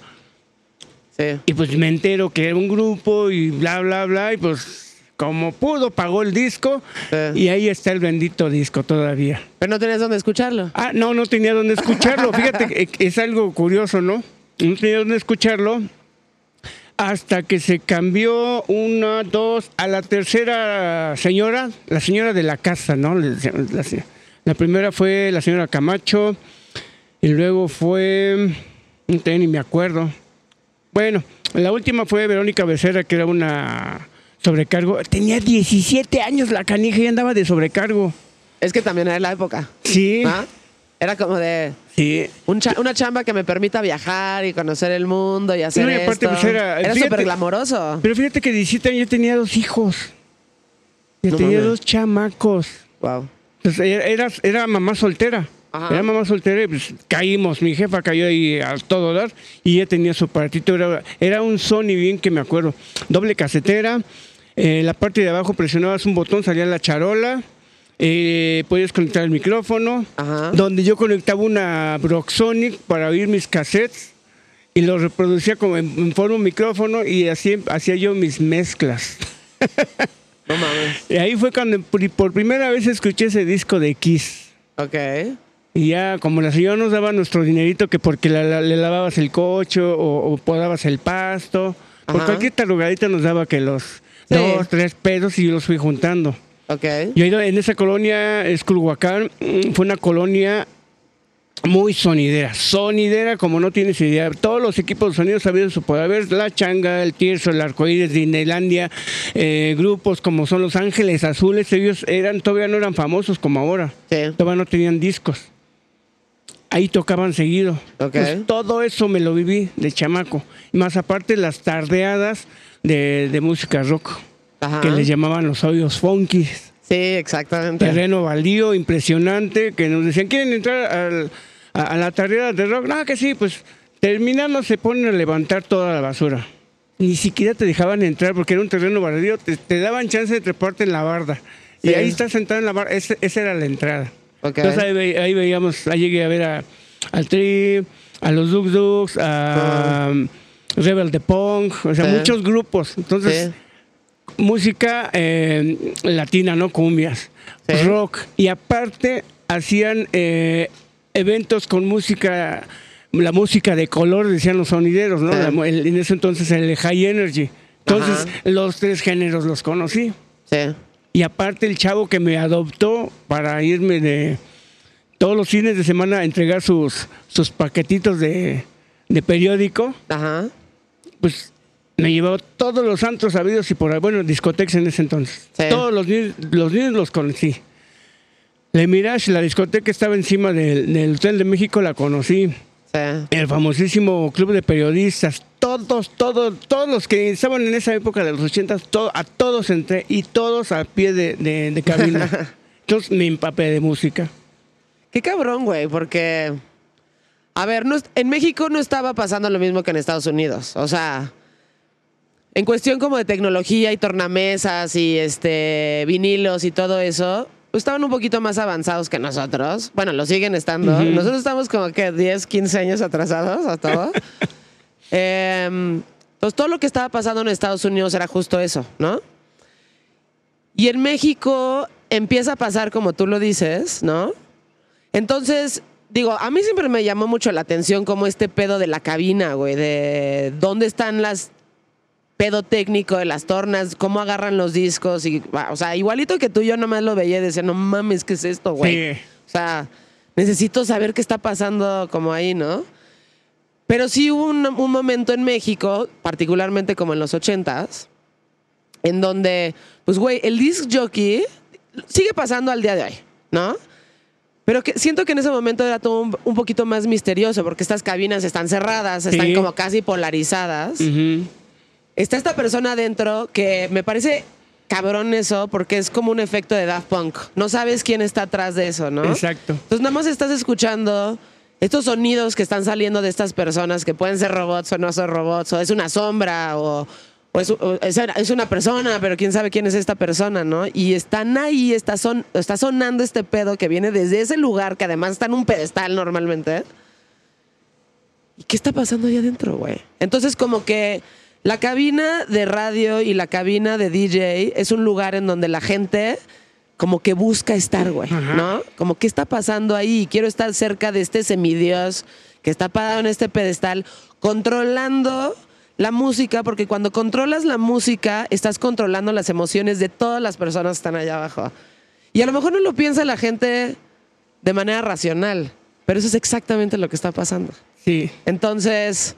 Sí. Y pues me entero que era un grupo y bla, bla, bla. Y pues como pudo, pagó el disco. Sí. Y ahí está el bendito disco todavía. Pero no tenías dónde escucharlo. Ah, no, no tenía dónde escucharlo. Fíjate, es algo curioso, ¿no? No tenía dónde escucharlo. Hasta que se cambió una, dos, a la tercera señora, la señora de la casa, ¿no? La primera fue la señora Camacho, y luego fue, no tengo ni me acuerdo. Bueno, la última fue Verónica Becerra, que era una sobrecargo. Tenía 17 años la canija y andaba de sobrecargo. Es que también era la época. Sí, ¿ah? Era como de sí. un cha- una chamba que me permita viajar y conocer el mundo y hacer No, y aparte, esto. pues, era- fíjate- súper glamoroso. Pero fíjate que 17 años yo tenía dos hijos. Yo No tenía mames. dos chamacos. Wow. Entonces, era, era, era mamá soltera. Ajá. Era mamá soltera y pues caímos. Mi jefa cayó ahí a todo dar y ella tenía su aparatito. Era, era un Sony bien que me acuerdo. Doble casetera. En la parte de abajo presionabas un botón, salía la charola. Eh, podías conectar el micrófono. Ajá. Donde yo conectaba una Broxonic para oír mis cassettes y lo reproducía como en, en forma de micrófono y así hacía yo mis mezclas. No mames. Y ahí fue cuando por, por primera vez escuché ese disco de Kiss. Ok. Y ya, como la señora nos daba nuestro dinerito, que porque la- la- le lavabas el coche o, o podabas el pasto, por Ajá. cualquier tarugadita nos daba que los Sí. dos, tres pesos y yo los fui juntando. Ok. Yo he ido en esa colonia, Esculhuacán, mm, fue una colonia muy sonidera, sonidera como no tienes idea. Todos los equipos de sonido sabidos su poder haber, La Changa, El Tierzo, El Arcoíris, Disneylandia, eh, grupos como son Los Ángeles Azules, ellos eran, todavía no eran famosos como ahora, Sí. todavía no tenían discos. Ahí tocaban seguido. Ok. Pues, todo eso me lo viví de chamaco. Y más aparte las tardeadas de, de música rock Ajá. que les llamaban los hoyos funkies. Sí, exactamente. Terreno baldío, impresionante, que nos decían, ¿quieren entrar al- a, a la tarea de rock? No, que sí, pues terminando se ponen a levantar toda la basura. Ni siquiera te dejaban entrar porque era un terreno baldío, te, te daban chance de treparte en la barda. Y ahí estás sentado en la barda, esa era la entrada. Ok. Entonces ahí, ve- ahí veíamos, ahí llegué a ver a, al Tri, a los Duk Duks, a um, Rebel de Punk, o sea, Sí. muchos grupos. Entonces, Sí. Música eh, latina, ¿no? Cumbias, Sí. rock. Y aparte hacían eh, eventos con música, la música de color, decían los sonideros, ¿no? La el- en ese entonces el High Energy. Entonces, Ajá. los tres géneros los conocí. Sí. Y aparte el chavo que me adoptó para irme de todos los fines de semana a entregar sus, sus paquetitos de, de periódico, Ajá. pues me llevó todos los antros sabidos y por ahí, bueno, discotecas en ese entonces. Sí. Todos los niños, los niños los conocí. Le Mirage, la discoteca estaba encima del, del Hotel de México, la conocí. Sí. El famosísimo club de periodistas, todos, todos, todos los que estaban en esa época de los ochentas, to- a todos entré y todos a pie de, de- de cabina. Entonces me empapé de música. Qué cabrón, güey, porque. A ver, no, en México no estaba pasando lo mismo que en Estados Unidos. O sea, en cuestión como de tecnología y tornamesas y este vinilos y todo eso, pues estaban un poquito más avanzados que nosotros. Bueno, lo siguen estando. Nosotros estamos como que 10, 15 años atrasados a todo. Em, pues todo lo que estaba pasando en Estados Unidos era justo eso, ¿no? Y en México empieza a pasar como tú lo dices, ¿no? Entonces, digo, a mí siempre me llamó mucho la atención como este pedo de la cabina, güey, de dónde están las pedo técnico de las tornas, cómo agarran los discos y, o sea, igualito que tú yo nomás lo veía y decía, no mames, ¿qué es esto, güey? Sí. O sea, necesito saber qué está pasando como ahí, ¿no? Pero sí hubo un, un momento en México, particularmente como en los ochentas, en donde, pues, güey, el disc jockey sigue pasando al día de hoy, ¿no? Pero que siento que en ese momento era todo un, un poquito más misterioso, porque estas cabinas están cerradas, están Sí. como casi polarizadas. Ujú. Está esta persona adentro que me parece cabrón eso, porque es como un efecto de Daft Punk. No sabes quién está atrás de eso, ¿no? Exacto. Entonces nada más estás escuchando estos sonidos que están saliendo de estas personas que pueden ser robots o no ser robots, o es una sombra, o, o es, o es- es una persona, pero quién sabe quién es esta persona, ¿no? Y están ahí, está, son, está sonando este pedo que viene desde ese lugar, que además está en un pedestal normalmente. ¿Y qué está pasando ahí adentro, güey? Entonces como que la cabina de radio y la cabina de DJ es un lugar en donde la gente como que busca estar, güey, Ajá. ¿no? Como qué está pasando ahí y quiero estar cerca de este semidios que está parado en este pedestal controlando la música, porque cuando controlas la música estás controlando las emociones de todas las personas que están allá abajo. Y a lo mejor no lo piensa la gente de manera racional, pero eso es exactamente lo que está pasando. Sí. Entonces,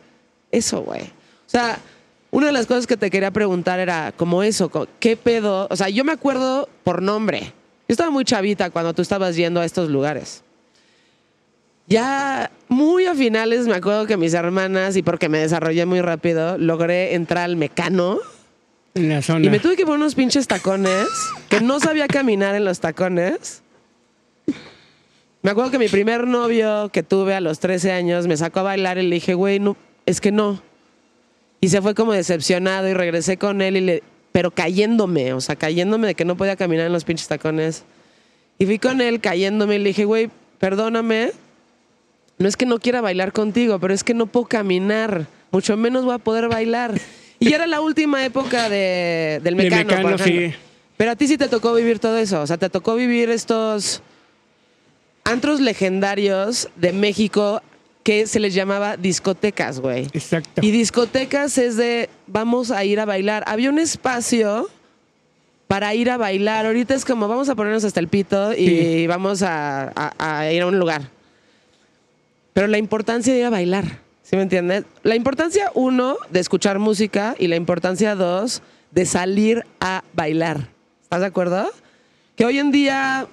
eso, güey. O sea, una de las cosas que te quería preguntar era como eso, ¿qué pedo? O sea, yo me acuerdo por nombre. Yo estaba muy chavita cuando tú estabas yendo a estos lugares. Ya muy a finales me acuerdo que mis hermanas, y porque me desarrollé muy rápido, logré entrar al mecano En la zona. y me tuve que poner unos pinches tacones que no sabía caminar en los tacones. Me acuerdo que mi primer novio que tuve a los 13 años me sacó a bailar y le dije, güey, no, es que no. Y se fue como decepcionado y regresé con él y le, pero cayéndome, o sea, cayéndome de que no podía caminar en los pinches tacones. Y fui con él cayéndome y le dije, güey, perdóname, no es que no quiera bailar contigo, pero es que no puedo caminar, mucho menos voy a poder bailar. Y era la última época de, del De mecano, por sí. Pero a ti sí te tocó vivir todo eso, o sea, te tocó vivir estos antros legendarios de México que se les llamaba discotecas, güey. Exacto. Y discotecas es de vamos a ir a bailar. Había un espacio para ir a bailar. Ahorita es como vamos a ponernos hasta el pito y Sí. vamos a, a- a ir a un lugar. Pero la importancia de ir a bailar, ¿sí me entiendes? La importancia, uno, de escuchar música y la importancia, dos, de salir a bailar. ¿Estás de acuerdo? Que hoy en día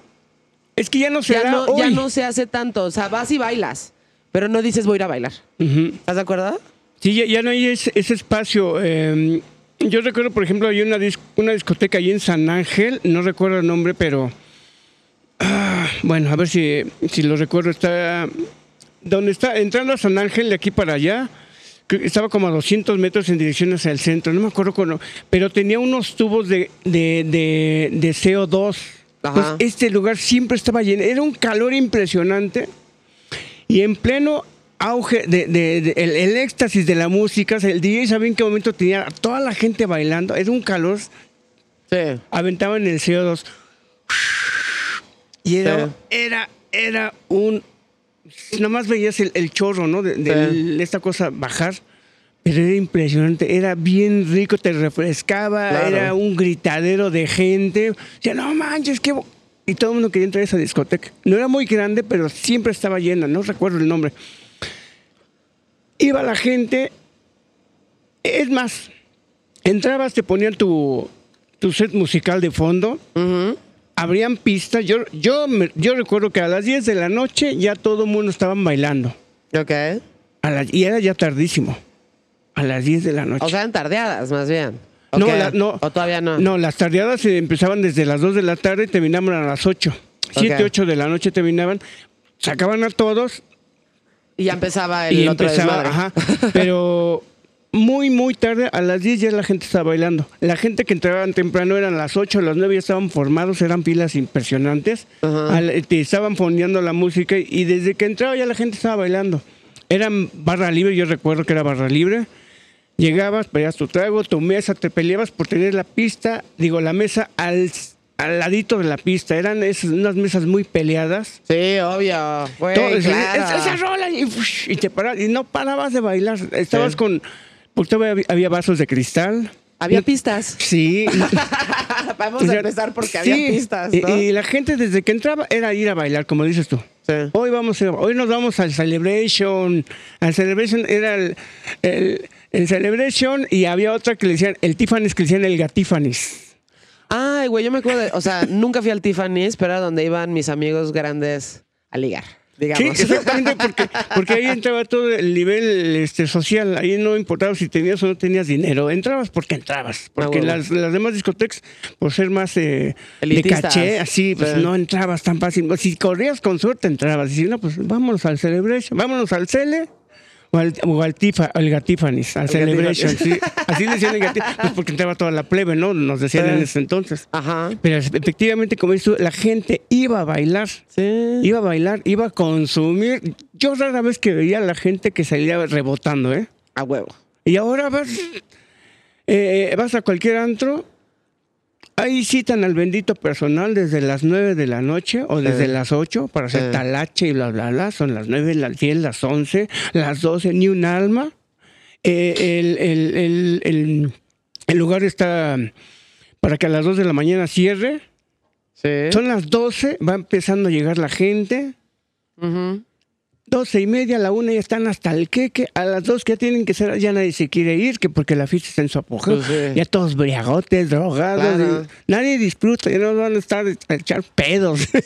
Es que ya no se ya no, hoy. ya no se hace tanto. O sea, vas y bailas, pero no dices voy a ir a bailar. Ujú. ¿Estás de acuerdo? Sí, ya, ya no hay ese, ese espacio. eh, Yo recuerdo, por ejemplo, hay una, dis- una discoteca ahí en San Ángel, no recuerdo el nombre, pero. ah, bueno, a ver si, si lo recuerdo. Está. Donde está, entrando a San Ángel, de aquí para allá, estaba como a 200 metros en dirección hacia el centro, no me acuerdo cómo. Pero tenía unos tubos de, de, de, de CO2. Ajá. Entonces, este lugar siempre estaba lleno. Era un calor impresionante. Y en pleno auge de, de- de- el, el éxtasis de la música, el DJ sabía en qué momento tenía a toda la gente bailando. Era un calor, Sí. aventaban el CO2. Y era, Sí. era, era un. Nomás veías el, el chorro, ¿no? De, de Sí. esta cosa bajar. Pero era impresionante, era bien rico, te refrescaba, Claro. era un gritadero de gente. Decía, no manches, qué. Bo-". Y todo el mundo quería entrar a esa discoteca. No era muy grande, pero siempre estaba llena, no recuerdo el nombre. Iba la gente. Es más, entrabas, te ponían tu, tu set musical de fondo, Ujú. abrían pistas. Yo, yo, yo recuerdo que a las 10 de la noche ya todo el mundo estaban bailando. Ok. A las- y era ya tardísimo. A las 10 de la noche. O sea, en tardeadas, más bien. ¿O no, la- no. ¿O todavía no? No, las tardeadas eh, empezaban desde las 2 de la tarde y terminaban a las 8. 7, Ok. 8 de la noche terminaban. Sacaban a todos Y ya empezaba el y otro empezaba, desmadre. ajá, pero muy, muy tarde, a las 10 ya la gente estaba bailando. La gente que entraban temprano eran las 8, las 9 ya estaban formados, eran pilas impresionantes. Ajá. Al- te estaban fondeando la música y desde que entraba ya la gente estaba bailando. Eran barra libre, yo recuerdo que era barra libre. Llegabas, pedías tu trago, tu mesa, te peleabas por tener la pista, digo, la mesa al, al ladito de la pista. Eran esas, unas mesas muy peleadas. Sí, obvio. Güey, Todo, claro. es- esa rola y, te parabas, y no parabas de bailar. Estabas Sí. con. Porque había, había vasos de cristal. Había pistas. Sí. Vamos O sea, a empezar porque había pistas, y- ¿no? Y, la gente desde que entraba era ir a bailar, como dices tú. Sí. Hoy vamos a- hoy nos vamos al Celebration. Al Celebration era el, el, el Celebration y había otra que le decían, el Tiffany's que le decían el Gatiffany's. Ay, güey, yo me acuerdo de, o sea, nunca fui al Tiffany's, pero era donde iban mis amigos grandes a ligar, Sí, digamos. exactamente, porque, porque ahí entraba todo el nivel este, social. Ahí no importaba si tenías o no tenías dinero. Entrabas porque entrabas. Porque huevo. las, las demás discotecas, por ser más eh, de caché, así, pues Sí. no entrabas tan fácil. Si corrías con suerte, entrabas. Y si no, pues vámonos al Celebration, vámonos al Cele. O al, o al Tifa, al Gatifanis, al Al Celebration, Gatifanis. sí. Así le decían el Gatifanis, pues porque entraba toda la plebe, ¿no? Nos decían Sí. en ese entonces. Ajá. Pero efectivamente, como dices la gente iba a bailar. Sí. Iba a bailar, iba a consumir. Yo rara vez que veía a la gente que salía rebotando, ¿eh? A huevo. Y ahora vas, eh, vas a cualquier antro, ahí citan al bendito personal desde las 9 de la noche o desde Sí. las 8 para hacer Sí. talache y bla, bla, bla. Son las 9, las 10, las 11, las 12, ni un alma. Eh, el, el- el- el- lugar está para que a las 2 de la mañana cierre. Sí. Son las 12, va empezando a llegar la gente. Ujú. 12 y media, a la una ya están hasta el queque. A las dos que ya tienen que ser, ya nadie se quiere ir, que porque la fiesta está en su apogeo. Pues sí. Ya todos briagotes, drogados. Claro. y nadie disfruta, ya no van a estar a echar pedos. Sí,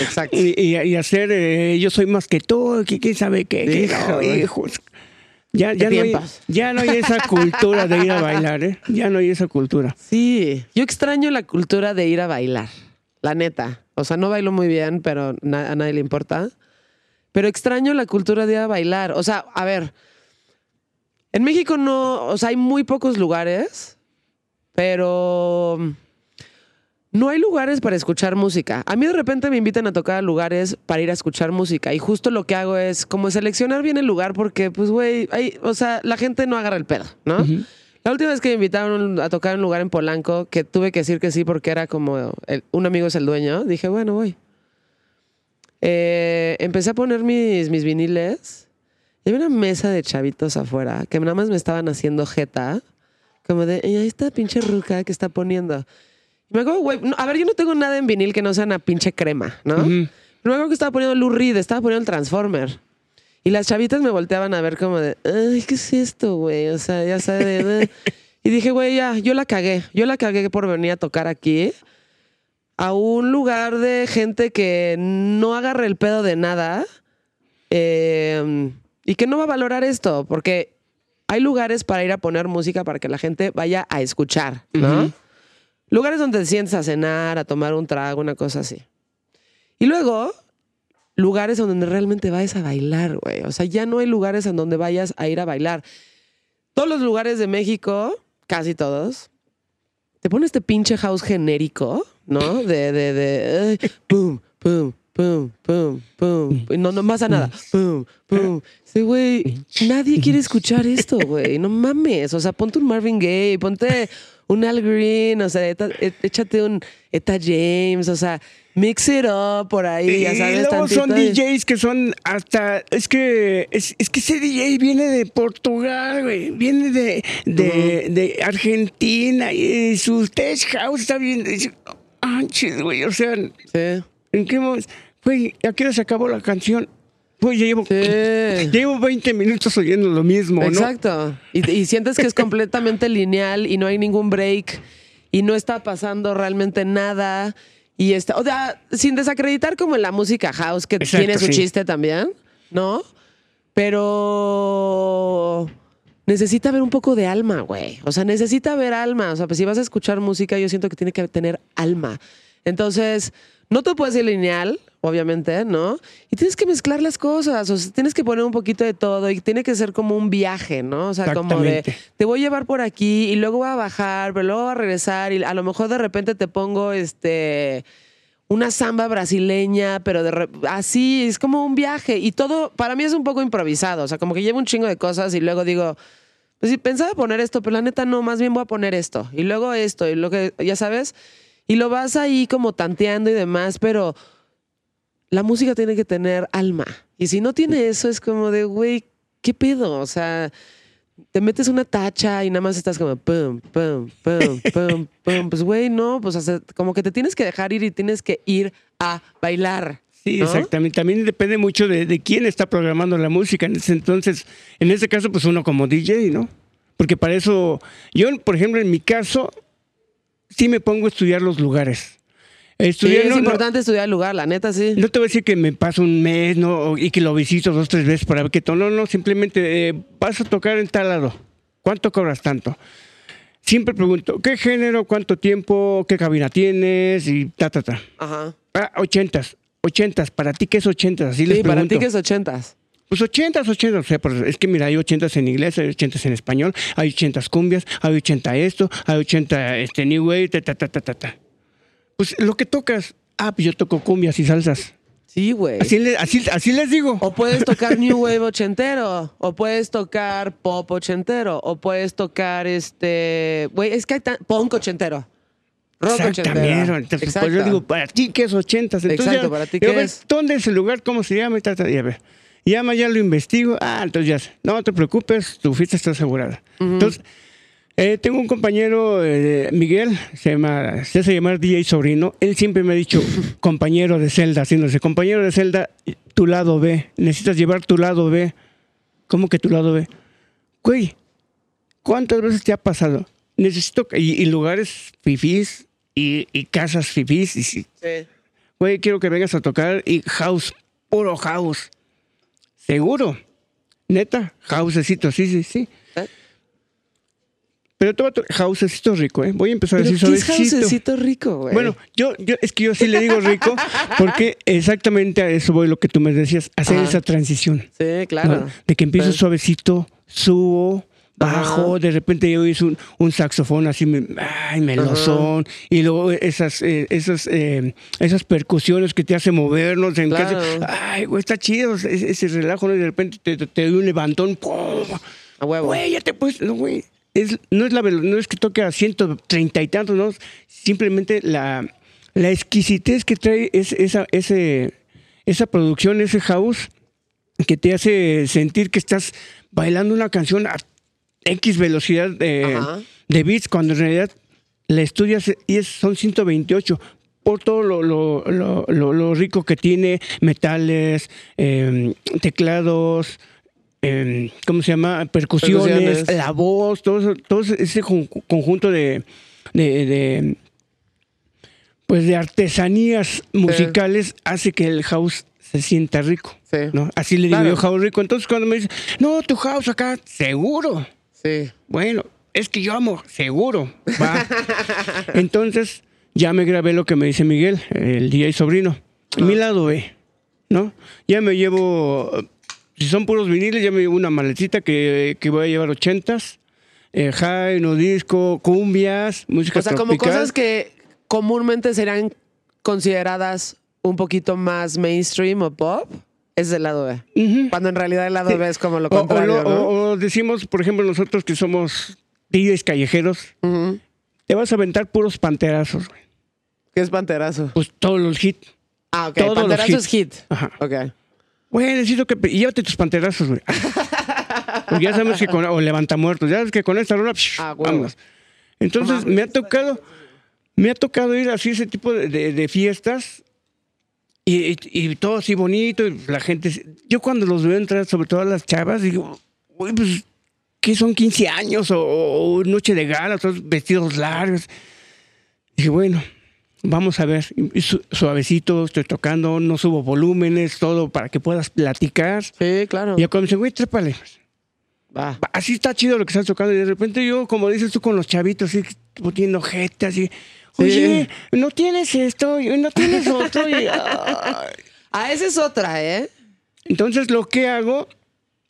exacto. y, y- y hacer, eh, yo soy más que tú, que quién sabe qué. no, hijos. Ya, ya, no hay, ya no hay esa cultura de ir a bailar, ¿eh? Ya no hay esa cultura. Sí, yo extraño la cultura de ir a bailar, la neta. O sea, no bailo muy bien, pero na- a nadie le importa. Pero extraño la cultura de ir a bailar. O sea, a ver, en México no, o sea, hay muy pocos lugares, pero no hay lugares para escuchar música. A mí de repente me invitan a tocar a lugares para ir a escuchar música y justo lo que hago es como seleccionar bien el lugar porque, pues, güey, o sea, la gente no agarra el pedo, ¿no? La última vez que me invitaron a tocar en un lugar en Polanco, que tuve que decir que sí porque era como el- un amigo es el dueño, dije, bueno, voy. Eh, empecé a poner mis, mis viniles y había una mesa de chavitos afuera que nada más me estaban haciendo jeta, como de, "Ey, ahí está pinche ruca que está poniendo. Y me acuerdo, güey, no, a ver, yo no tengo nada en vinil que no sea una pinche crema, ¿no? Ujú. Pero me acuerdo que estaba poniendo Lou Reed, estaba poniendo el Transformer. Y las chavitas me volteaban a ver como de, ay, ¿qué es esto, güey? O sea, ya sabes. y dije, güey, ya, yo la cagué. Yo la cagué por venir a tocar aquí a un lugar de gente que no agarre el pedo de nada eh, y que no va a valorar esto, porque hay lugares para ir a poner música para que la gente vaya a escuchar, ¿no? Lugares donde te sientes a cenar, a tomar un trago, una cosa así. Y luego, lugares donde realmente vayas a bailar, güey. O sea, ya no hay lugares en donde vayas a ir a bailar. Todos los lugares de México, casi todos, te pone este pinche house genérico, ¿no? De, de, de, ay, pum, pum, pum, pum, pum. No, no pasa nada. Pum, pum. Sí, güey, nadie quiere escuchar esto, güey. No mames. O sea, ponte un Marvin Gaye, ponte un Al Green, o sea, eta- e- échate un Eta James, o sea, mix it up por ahí, ya y luego son. DJs que son hasta. Es que es, es que ese DJ viene de Portugal, güey. Viene de, de, de Argentina y su tech house está bien. Anches, güey. O sea, Sí. ¿en qué momento? Güey, ¿a qué hora se acabó la canción? Pues ya llevo, Sí. llevo 20 minutos oyendo lo mismo, ¿no? Exacto. Y, y sientes que es completamente lineal y no hay ningún break y no está pasando realmente nada. Y está, o sea, sin desacreditar como en la música house, que Exacto, tiene su sí. chiste también, ¿no? Pero necesita haber un poco de alma, güey. O sea, necesita haber alma. O sea, pues si vas a escuchar música, yo siento que tiene que tener alma. Entonces, no te puedes ir lineal, obviamente, ¿no? Y tienes que mezclar las cosas. O sea, tienes que poner un poquito de todo y tiene que ser como un viaje, ¿no? O sea, como de te voy a llevar por aquí y luego voy a bajar, pero luego voy a regresar y a lo mejor de repente te pongo este una samba brasileña, pero de así es como un viaje y todo para mí es un poco improvisado, o sea, como que llevo un chingo de cosas y luego digo, pues sí, pensaba poner esto, pero la neta no, más bien voy a poner esto y luego esto y lo que ya sabes, y lo vas ahí como tanteando y demás, pero la música tiene que tener alma. Y si no tiene eso, es como de, güey, ¿qué pedo? O sea, te metes una tacha y nada más estás como pum, pum, pum, pum, pum. Pues, güey, no, pues o sea, como que te tienes que dejar ir y tienes que ir a bailar. Sí, ¿no? exactamente. También depende mucho de, de quién está programando la música. En ese entonces, en ese caso, pues uno como DJ, ¿no? Porque para eso, yo, por ejemplo, en mi caso, sí me pongo a estudiar los lugares. Sí, Estudiar, es no, no- importante estudiar el lugar, la neta, sí. no te voy a decir que me paso un mes ¿no? y que lo visito dos, tres veces para ver qué tono. No, no, simplemente eh, vas a tocar en tal lado. ¿Cuánto cobras tanto? Siempre pregunto, ¿qué género, cuánto tiempo, qué cabina tienes? Y ta, ta, ta. Ajá. Ah, ochentas. Ochentas. ¿Para ti qué es ochentas? Así les Sí, para pregunto. ti que es ochentas. Pues ochentas, ochentas. O sea, pues, es que mira, hay ochentas en inglés, hay ochentas en español, hay ochentas cumbias, hay ochenta esto, hay ochenta este, new wave, ta, ta, ta, ta, ta, ta. Pues lo que tocas. Ah, pues yo toco cumbias y salsas. Sí, güey. Así, le- así, así les digo. O puedes tocar New Wave ochentero, o puedes tocar pop ochentero, o puedes tocar este. Güey, es que hay tan. punk ochentero. Rock Exactamente. ochentero. Entonces, pues yo digo, para ti que es ochentas. Entonces, Exacto, ya- para ti yo, qué a ver, es. ¿Dónde es el lugar? ¿Cómo se llama? Y, ta, ta, y a ver. Y ya, ma- ya lo investigo. Ah, entonces ya. sé. No te preocupes, tu fiesta está asegurada. Entonces, eh, tengo un compañero, eh, Miguel, se llama, se hace llamar DJ Sobrino. Él siempre me ha dicho, compañero de celda, haciéndose, compañero de celda, tu lado B. Necesitas llevar tu lado B. ¿Cómo que tu lado B? Güey, ¿cuántas veces te ha pasado? Necesito, y, y lugares fifís y, y casas fifís. Y, sí, güey, quiero que vengas a tocar y house, puro house. Seguro. Neta, housecito, sí, sí, sí. Pero todo housecito rico, ¿eh? Voy a empezar a decir ¿qué es housecito rico, güey? Bueno, yo, yo, es que yo sí le digo rico porque exactamente a eso voy lo que tú me decías, hacer Ajá. esa transición. Sí, claro. ¿no? De que empiezo suavecito, subo, bajo, Ajá. de repente yo hice un, un saxofón así, me- ay, melosón, y luego esas, eh, esas, eh, esas percusiones que te hacen movernos, en Claro. casa, ay, güey, está chido ese, ese relajo, ¿no? y de repente te, te, te doy un levantón, ¡pum! A huevo. Güey, ya te puedes, no, güey. Es, no, es la, no es que toque a 130 y tantos, ¿no? Simplemente la, la exquisitez que trae es, esa, ese, esa producción, ese house, que te hace sentir que estás bailando una canción a X velocidad de, de beats, cuando en realidad la estudias y es, son 128 por todo lo, lo, lo, lo- lo rico que tiene, metales, eh, teclados, eh, ¿cómo se llama? Percusiones, Percusiones. la voz, todo, todo ese con- conjunto de, de- de, pues de artesanías musicales hace que el house se sienta rico. Sí. ¿no? Así le digo Claro. yo, house rico. Entonces cuando me dice, no, tu house acá, seguro. Sí. Bueno, es que yo amo, seguro. Va. Entonces, ya me grabé lo que me dice Miguel, el DJ sobrino. Mi lado B, ¿no? Ya me llevo, si son puros viniles, ya me llevo una maletita que, que voy a llevar ochentas, eh, high, no disco, cumbias, música O sea, como cosas que comúnmente serían consideradas un poquito más mainstream o pop, es el lado B. Cuando en realidad el lado Sí. B es como lo O- o, contrario, lo- ¿no? o- o decimos, por ejemplo, nosotros que somos DJs callejeros, te vas a aventar puros panterazos, güey. ¿Qué es panterazo? Pues todos los hits. Ah, ok. Todos los Panterazo hits. es hit. Ajá. Ok. Güey, necesito que... Y llévate tus panterazos, güey. Porque ya sabemos que con... O levanta muertos. Ya sabes que con esta rola... psh, Ah, vámonos. Entonces, me ha tocado... Me ha tocado ir así ese tipo de, de- de fiestas y, y- y todo así bonito. y la gente... Yo cuando los veo entrar, sobre todo a las chavas, digo... Güey, pues... ¿Qué son 15 años o, o noche de gala? Todos vestidos largos. Dije, bueno, vamos a ver. Suavecito, estoy tocando, no subo volúmenes, todo para que puedas platicar. Sí, claro. Y cuando me dice, güey, trépale. Va. Así está chido lo que estás tocando. Y de repente yo, como dices tú, con los chavitos, así, poniendo gente, así. Oye, no tienes esto, y no tienes otro. y. Ah, esa es otra, ¿eh? Entonces lo que hago,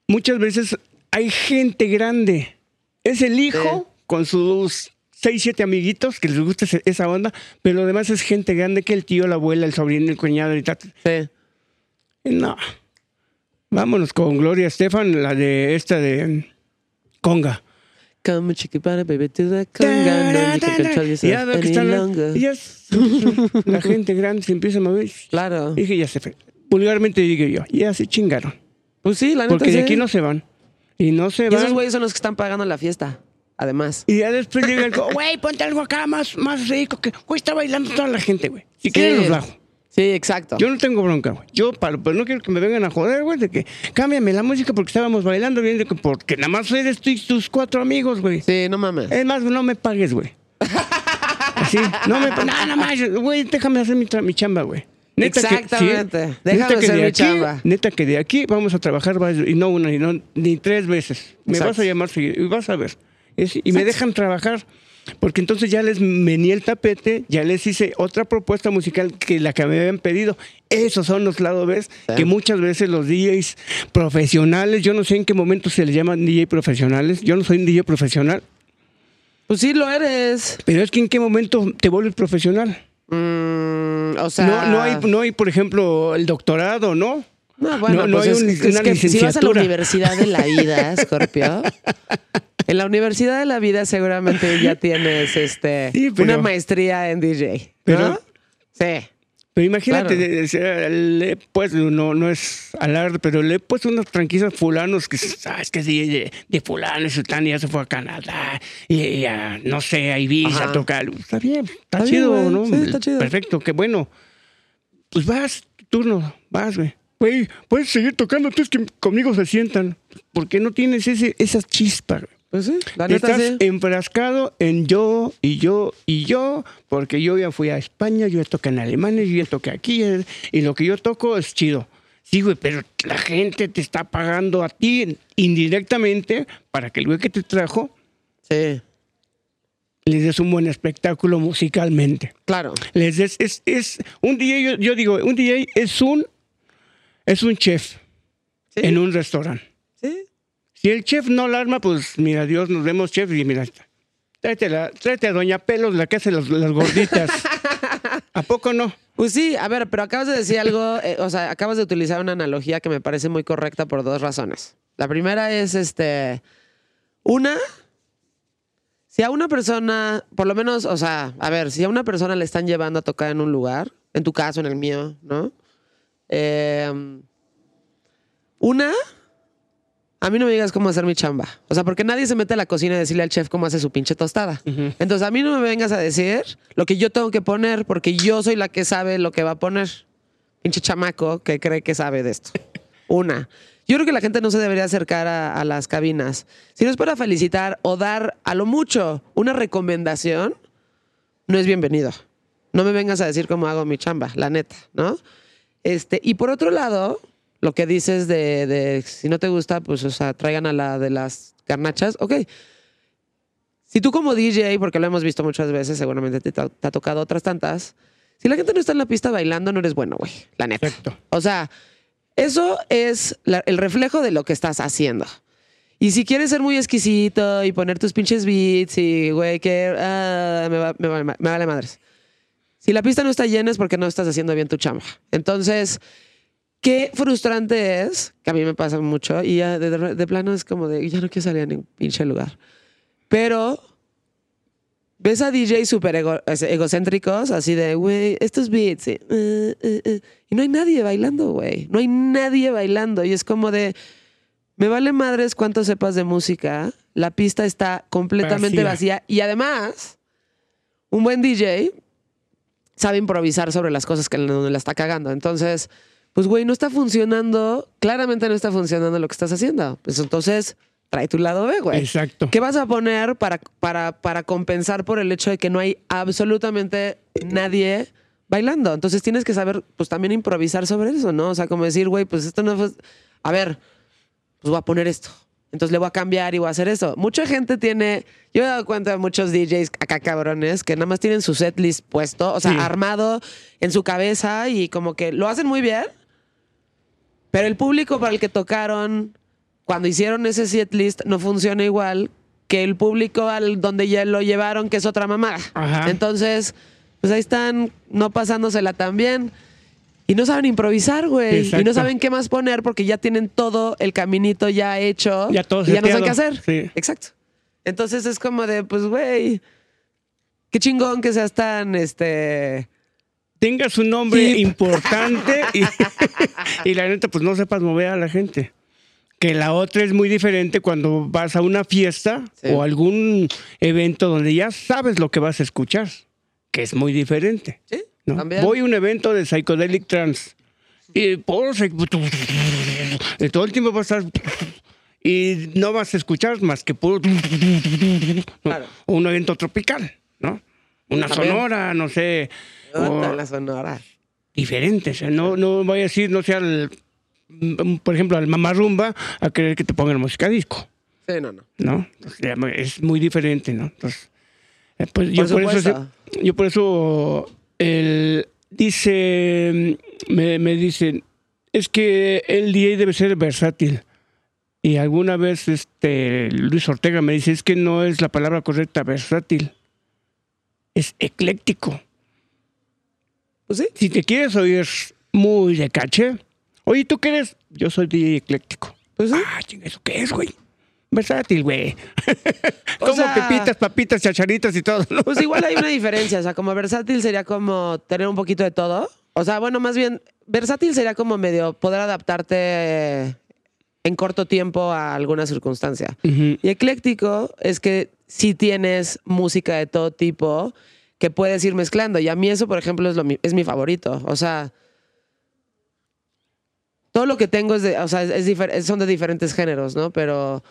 muchas veces hay gente grande. Es el hijo Sí. con sus seis, siete amiguitos que les gusta esa onda, pero lo demás es gente grande que el tío, la abuela, el sobrino, el cuñado y tal. Sí. No. Vámonos con Gloria Estefan, la de esta de Conga. Come chiquipara, baby, to the conga. No, you Ya veo que están ya es- la gente grande se empieza a mover. Claro. Dije, ya se fue. Vulgarmente digo yo, ya se chingaron. Pues sí, la neta Porque de sí. aquí no se van. Y no se Y van. esos güeyes son los que están pagando la fiesta, además. Y ya después llega el, güey, ponte algo acá más, más rico. Que, güey, está bailando toda la gente, güey. Si quieren los bajo. Sí, exacto. Yo no tengo bronca, güey. Yo, para, pero no quiero que me vengan a joder, güey, de que cámbiame la música porque estábamos bailando bien, de que- porque nada más eres tú y tus cuatro amigos, güey. Sí, no mames. Es más, no me pagues, güey. Así, no me pagues. Nada más, güey, déjame hacer mi, chamba, güey. Neta que- Exactamente. sí, Déjame neta que hacer de mi aquí- chamba. Neta que de aquí vamos a trabajar varios- y no una, y no, ni tres veces. Me Exacto. vas a llamar y vas a ver. Es- y me dejan trabajar. Porque entonces ya les mení el tapete, ya les hice otra propuesta musical que la que me habían pedido. Esos son los lados B, Sí. que muchas veces los DJs profesionales, yo no sé en qué momento se les llaman DJ profesionales, yo no soy un DJ profesional, Pues sí lo eres. pero es que en qué momento te vuelves profesional. Mm, o sea. No, no, hay, no hay, por ejemplo, el doctorado, ¿no? No, bueno, no- no pues hay es, un- es una que si vas a la universidad de la vida, Scorpio, en la universidad de la vida seguramente ya tienes este Sí, pero- una maestría en DJ. ¿no? Pero- sí. Pero imagínate, Claro. le puesto, no, no es alarde, pero le he puesto unas franquicias fulanos que ah, es que es de, de, de fulano, y sultán, y ya se fue a Canadá, y, y a, no sé, a Ibiza Ajá. a tocar. Está bien, está, chido. ¿no? Sí, está chido. Perfecto, qué bueno. Pues vas, tu turno, vas, güey. Güey, puedes seguir tocando, tú es que conmigo se sientan. Porque no tienes ese, esa chispa, güey. Pues sí, la neta Estás sí. enfrascado en yo y yo y yo, porque yo ya fui a España, yo ya toqué en Alemania, yo ya toqué aquí, y lo que yo toco es chido. Sí, güey, pero la gente te está pagando a ti indirectamente para que el güey que te trajo Sí, les des un buen espectáculo musicalmente. claro. Les des, es, es un DJ, yo, yo digo, un DJ es un, es un chef Sí. en un restaurante. Si el chef no la arma, pues mira, Dios, nos vemos, chef, y mira, tráete, la- tráete a Doña Pelos, la que hace las, las gorditas. ¿A poco no? Pues sí, a ver, pero acabas de decir algo, eh, o sea, acabas de utilizar una analogía que me parece muy correcta por dos razones. La primera es, este, una, si a una persona, por lo menos, o sea, a ver, si a una persona le están llevando a tocar en un lugar, en tu caso, en el mío, ¿no? Eh, una, a mí no me digas cómo hacer mi chamba. O sea, porque nadie se mete a la cocina a decirle al chef cómo hace su pinche tostada. Entonces, a mí no me vengas a decir lo que yo tengo que poner, porque yo soy la que sabe lo que va a poner. Pinche chamaco que cree que sabe de esto. Una. Yo creo que la gente no se debería acercar a, a las cabinas. Si no es para felicitar o dar a lo mucho una recomendación, no es bienvenido. No me vengas a decir cómo hago mi chamba, la neta, ¿no? Este, y por otro lado, lo que dices de, de si no te gusta, pues, o sea, traigan a la de las garnachas. Ok. Si tú como DJ, porque lo hemos visto muchas veces, seguramente te, te ha tocado otras tantas, si la gente no está en la pista bailando, no eres bueno, güey. La neta. Exacto. O sea, eso es la- el reflejo de lo que estás haciendo. Y si quieres ser muy exquisito y poner tus pinches beats y, güey, que ah, me, va- me me vale madres. Si la pista no está llena es porque no estás haciendo bien tu chamba. Entonces, qué frustrante es, que a mí me pasa mucho, y ya de, de plano es como de, ya no quiero salir a ningún pinche lugar. Pero ves a DJs súper ego- egocéntricos, así de, güey, estos beats, eh, eh, eh, eh", y no hay nadie bailando, güey. No hay nadie bailando. Y es como de, me vale madres cuánto sepas de música, la pista está completamente Vacía. vacía. Y además, un buen DJ sabe improvisar sobre las cosas que donde la está cagando. Entonces, pues, güey, no está funcionando, claramente no está funcionando lo que estás haciendo. Pues entonces, trae tu lado B, güey. Exacto. ¿Qué vas a poner para, para, para compensar por el hecho de que no hay absolutamente nadie bailando? Entonces tienes que saber, pues también improvisar sobre eso, ¿no? O sea, como decir, güey, pues esto no fue... A ver, pues voy a poner esto. Entonces le voy a cambiar y voy a hacer eso. Mucha gente tiene... Yo he dado cuenta de muchos DJs acá cabrones que nada más tienen su setlist puesto, o sea, Sí. armado en su cabeza y como que lo hacen muy bien, pero el público para el que tocaron cuando hicieron ese setlist no funciona igual que el público al donde ya lo llevaron, que es otra mamada. Ajá. Entonces, pues ahí están no pasándosela tan bien. Y no saben improvisar, güey. Y no saben qué más poner porque ya tienen todo el caminito ya hecho. Ya todo y ya no saben qué hacer. Sí. Exacto. Entonces es como de, pues, güey, qué chingón que seas tan, este... Tenga su nombre importante y, y la neta, pues no sepas mover a la gente. Que la otra es muy diferente cuando vas a una fiesta Sí. o algún evento donde ya sabes lo que vas a escuchar, que es muy diferente. Sí. Voy a un evento de Psychedelic Trance y por todo el tiempo vas a estar y no vas a escuchar más que puro ¿no? Claro. o un evento tropical, ¿no? Una También. sonora, no sé, Puta, la sonora. diferente, o sea, no no voy a decir no sea al mm, por ejemplo al mamarrumba a querer que te pongan música disco, Sí, no, no. ¿no? Entonces, ya es muy diferente, ¿no? Entonces, eh, pues, yo por eso yo por eso el, dice, me, me dicen, es que el DJ debe ser versátil. Y alguna vez este Luis Ortega me dice, es que no es la palabra correcta, versátil. Es ecléctico. Pues sí. Si te quieres oír muy de caché, oye, ¿tú qué eres? Yo soy DJ ecléctico. Pues sí. Ah, chinga, ¿eso qué es, güey? Versátil, güey. Como sea- pepitas, papitas, chacharitas y todo, ¿no? Pues igual hay una diferencia, o sea, como versátil sería como tener un poquito de todo. O sea, bueno, más bien, versátil sería como medio poder adaptarte en corto tiempo a alguna circunstancia. Y ecléctico es que sí tienes música de todo tipo que puedes ir mezclando. Y a mí eso, por ejemplo, es, lo, es mi favorito. O sea, todo lo que tengo es de, o sea, es, son de diferentes géneros, ¿no? Pero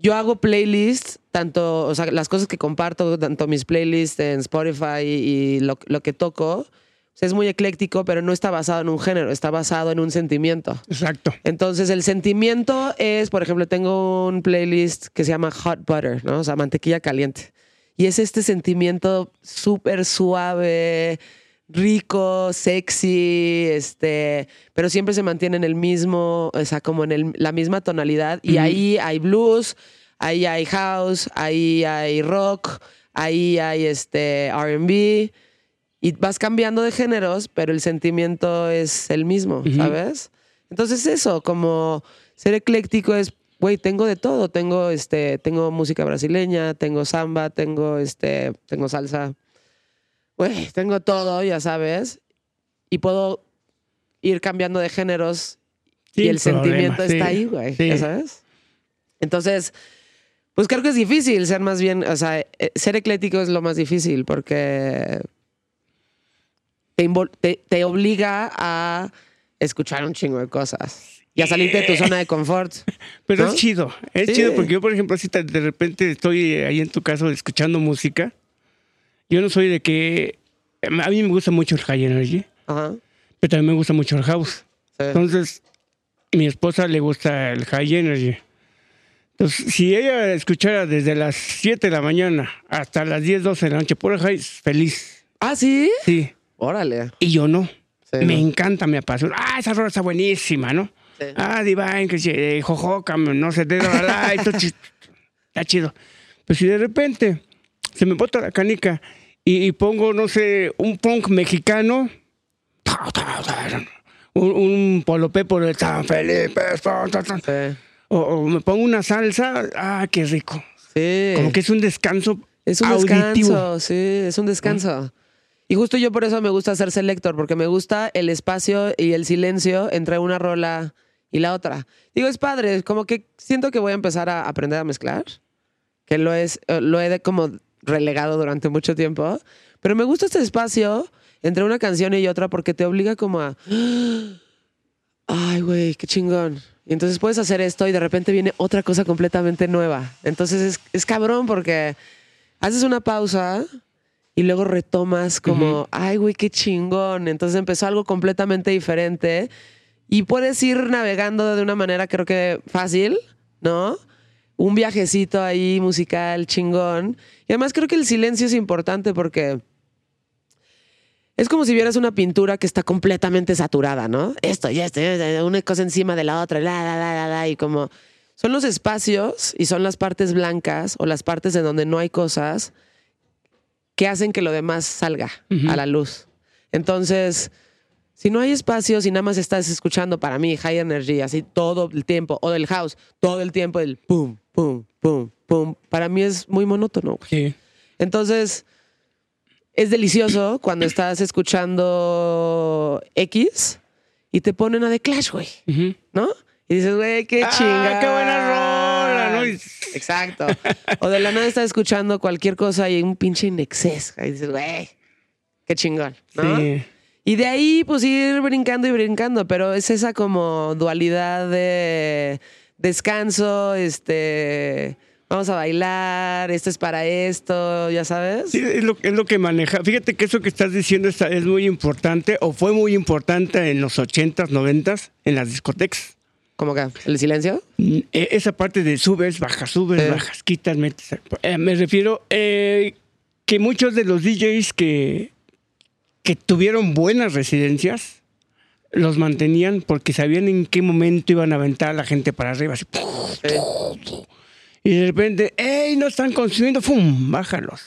yo hago playlists, tanto, o sea, las cosas que comparto, tanto mis playlists en Spotify y, y lo, lo que toco, sea, es muy ecléctico, pero no está basado en un género, está basado en un sentimiento. Exacto. Entonces, el sentimiento es, por ejemplo, tengo un playlist que se llama Hot Butter, ¿no? O sea, mantequilla caliente. Y es este sentimiento súper suave, rico, sexy, este, pero siempre se mantiene en el mismo, o sea, como en el- la misma tonalidad. Y ahí hay blues, ahí hay house, ahí hay rock, ahí hay este RB. Y vas cambiando de géneros, pero el sentimiento es el mismo, ¿sabes? Entonces eso, como ser ecléctico es, güey, tengo de todo, tengo este, tengo música brasileña, tengo samba, tengo este, tengo salsa. Güey, tengo todo, ya sabes. Y puedo ir cambiando de géneros y el sentimiento está ahí, güey, sí. ya sabes. Entonces, pues creo que es difícil ser más bien, o sea, eh, ser ecléctico es lo más difícil porque te, te, te obliga a escuchar un chingo de cosas y a salirte de tu zona de confort. Pero ¿No? es chido, es Sí. chido porque yo, por ejemplo, si de repente estoy ahí en tu caso escuchando música, yo no soy de que... A mí me gusta mucho el high energy, Ajá. pero también me gusta mucho el house. Sí. Entonces, mi esposa le gusta el high energy. Entonces, si ella escuchara desde las 7 de la mañana hasta las 10, 12 de la noche por el high, feliz. ¿Ah, sí? Sí. Órale. Y yo no. Sí, me ¿no? encanta, me apasiona. Ah, esa rola está buenísima, ¿no? Sí. Ah, Divine, que se, Jojoca, no sé, de la está chido. Pues si de repente se me bota la canica y, y pongo, no sé, un punk mexicano, un, un polopé por el San Felipe, Sí. o, o me pongo una salsa, ah, qué rico. Sí. Como que es un descanso Es un auditivo. descanso, sí, es un descanso. Y justo yo por eso me gusta ser selector, porque me gusta el espacio y el silencio entre una rola y la otra. Digo, es padre, como que siento que voy a empezar a aprender a mezclar, que lo, es, eh, lo he de como relegado durante mucho tiempo, pero me gusta este espacio entre una canción y otra porque te obliga como a... Ay, güey, qué chingón. Y entonces puedes hacer esto y de repente viene otra cosa completamente nueva. Entonces es, es cabrón porque haces una pausa y luego retomas como, ay, güey, qué chingón. Entonces empezó algo completamente diferente y puedes ir navegando de una manera creo que fácil, ¿no? Un viajecito ahí musical chingón. Y además creo que el silencio es importante porque es como si vieras una pintura que está completamente saturada, ¿no? Esto y esto, una cosa encima de la otra, la, la, la, la, y como son los espacios y son las partes blancas o las partes en donde no hay cosas que hacen que lo demás salga a la luz. Entonces, si no hay espacios y nada más estás escuchando para mí high energy así todo el tiempo o del house, todo el tiempo el pum, pum, pum, pum, para mí es muy monótono. güey. Sí. Entonces, es delicioso cuando estás escuchando X y te ponen a The Clash, güey. ¿no? Y dices, güey, qué Ah, chingada. qué buena rola, ¿no? Exacto. O de la nada estás escuchando cualquier cosa y un pinche inexés. Y dices, güey, qué chingón, ¿no? Sí. Y de ahí, pues ir brincando y brincando, pero es esa como dualidad de descanso, este, vamos a bailar, esto es para esto, ya sabes. Sí, es lo, es lo que maneja. Fíjate que eso que estás diciendo está- es muy importante o fue muy importante en los 80s, 90s en las discotecas. ¿Cómo que? ¿El silencio? Mm, e- Esa parte de subes, bajas, subes, bajas, quitas, metes. Eh, me refiero eh, que muchos de los DJs que, que tuvieron buenas residencias los mantenían porque sabían en qué momento iban a aventar a la gente para arriba. así, y de repente, ¡ey! No están consumiendo, ¡fum! Bájalos.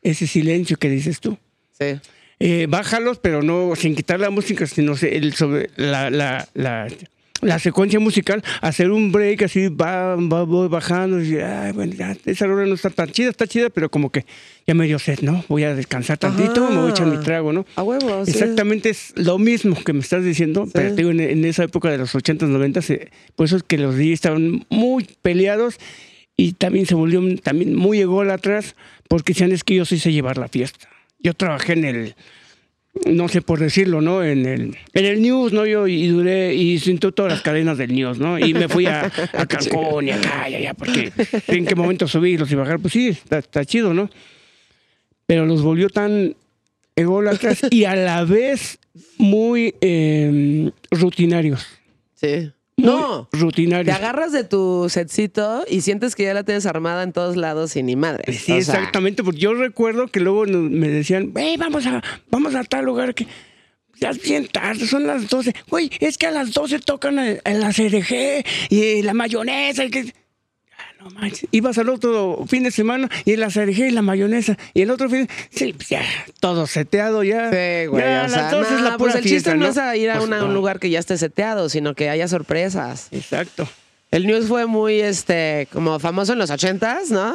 Ese silencio que dices tú. Sí. Eh, bájalos, pero no sin quitar la música, sino el sobre la, la, la, la secuencia musical, hacer un break así, va, va voy bajando, y ay, bueno, ya, esa hora no está tan chida, está chida, pero como que ya me dio sed, ¿no? Voy a descansar tantito, Ajá. me voy a echar mi trago, ¿no? A huevo, sí. Exactamente es lo mismo que me estás diciendo, pero te digo, en, en esa época de los 80s, 90s, eh, por eso es que los DJs estaban muy peleados y también se volvió también muy ególatras porque decían es que yo sí sé llevar la fiesta. Yo trabajé en el, no sé por decirlo, ¿no? En el, en el News, ¿no? Yo y duré y sintió todas las cadenas del News, ¿no? Y me fui a, a Cancún y acá y allá, porque en qué momento subirlos y bajar, pues sí, está, está chido, ¿no? Pero los volvió tan ególatras y a la vez muy eh, rutinarios. Sí. No. Te Rutinarios. agarras de tu setcito y sientes que ya la tienes armada en todos lados y ni madre. Sí, exactamente, porque yo recuerdo que luego me decían, hey, vamos a, vamos a tal lugar que ya es bien tarde, son las 12. Güey, es que a las 12 tocan el, el la CRG y la mayonesa y que... No manches. Ibas al otro fin de semana y la CRG y la mayonesa. Y el otro fin, sí, pues ya, todo seteado ya. Sí, güey. Ya, o sea, las 12 es nah, la pues pura el chiste no ¿no? es a ir a Pues una- no. un lugar que ya esté seteado, sino que haya sorpresas. Exacto. El news fue muy, este, como famoso en los ochentas, ¿no?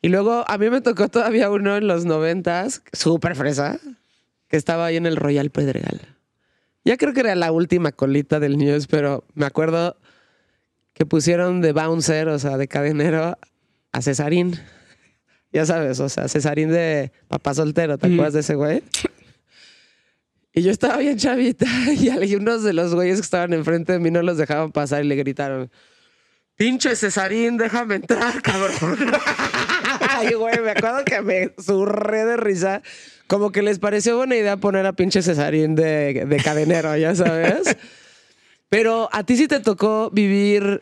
Y luego a mí me tocó todavía uno en los noventas, súper fresa, que estaba ahí en el Royal Pedregal. Ya creo que era la última colita del news, pero me acuerdo que pusieron de bouncer, o sea, de cadenero, a Cesarín. Ya sabes, o sea, Cesarín de papá soltero, ¿te Mm. acuerdas de ese güey? Y yo estaba bien chavita y algunos de los güeyes que estaban enfrente de mí no los dejaban pasar y le gritaron, pinche Cesarín, déjame entrar, cabrón. Ay, güey, me acuerdo que me surré de risa. Como que les pareció buena idea poner a pinche Cesarín de, de cadenero, ya sabes. Pero a ti sí te tocó vivir.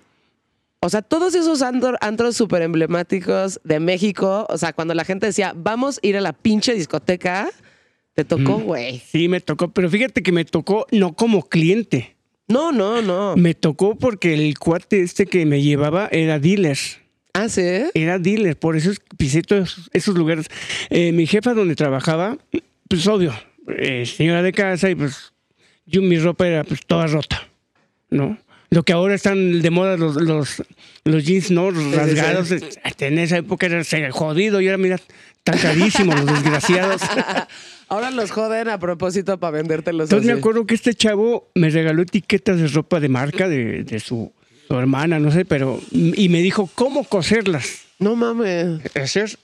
O sea, todos esos antro- antros súper emblemáticos de México. O sea, cuando la gente decía, vamos a ir a la pinche discoteca, te tocó, güey. Sí, me tocó, pero fíjate que me tocó no como cliente. No, no, no. Me tocó porque el cuate este que me llevaba era dealer. Ah, sí. Era dealer, por eso pisé todos esos, esos lugares. Eh, mi jefa donde trabajaba, pues obvio, eh, señora de casa y pues yo mi ropa era pues toda rota, ¿no? Lo que ahora están de moda los, los, los jeans, ¿no? Sí, rasgados. sí. este, En esa época era jodido y ahora mira, tan carísimos los desgraciados. Ahora los joden a propósito para vendértelos Entonces me acuerdo que este chavo me regaló etiquetas de ropa de marca de, de su, su hermana, no sé, pero y me dijo cómo coserlas. No mames. hacer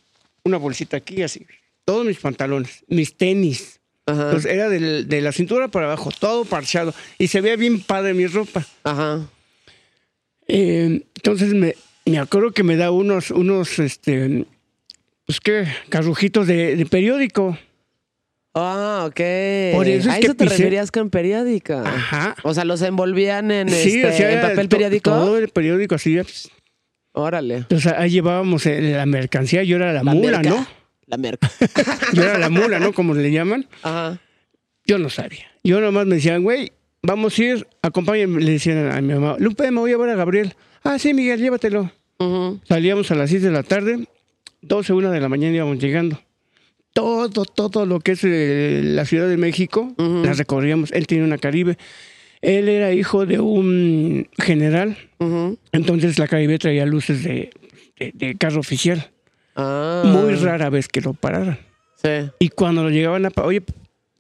una bolsita aquí así. Todos mis pantalones, mis tenis. Ajá. Entonces era del- de la cintura para abajo, todo parchado. Y se veía bien padre mi ropa. Ajá. Eh, entonces me, me acuerdo que me da unos, unos, este, pues qué, carrujitos de, de periódico. Ah, ok. Por eso es a que eso te pisé- referías con periódica. Ajá. O sea, los envolvían en, Sí, este, hacía en papel to- periódico. Todo el periódico así. pues. Órale. Entonces ahí llevábamos eh, la mercancía, yo era la, mula, merca. ¿no? La merca. Yo era la mula, ¿no? Como le llaman. Ajá. Yo no sabía. Yo nomás me decían, güey, vamos a ir, acompáñenme. Le decían a mi mamá, Lupe, me voy a llevar a Gabriel. Ah, sí, Miguel, llévatelo. Salíamos a las 6 de la tarde, 12, 1 de la mañana íbamos llegando. Todo, todo lo que es eh, la Ciudad de México, la recorríamos. Él tenía una Caribe. Él era hijo de un general, entonces la Caribe traía luces de, de- de carro oficial. Ah. Muy rara vez que lo pararan. Sí. Y cuando lo llegaban a... Oye,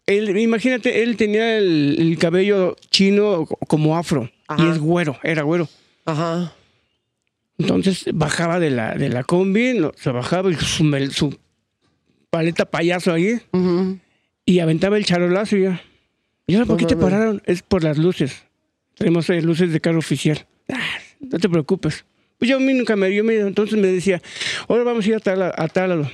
él, imagínate, él tenía el, el cabello chino como afro. Ajá. Y es güero, era güero. Ajá. Entonces bajaba de la, de la combi, no, se bajaba y su, su paleta payaso ahí y aventaba el charolazo y ya. ¿Y ahora por qué te pararon? Es por las luces. Tenemos eh, luces de carro oficial. Ah, no te preocupes. Pues yo a mí nunca me dio miedo. Entonces me decía, ahora vamos a ir a tal, a tal lado.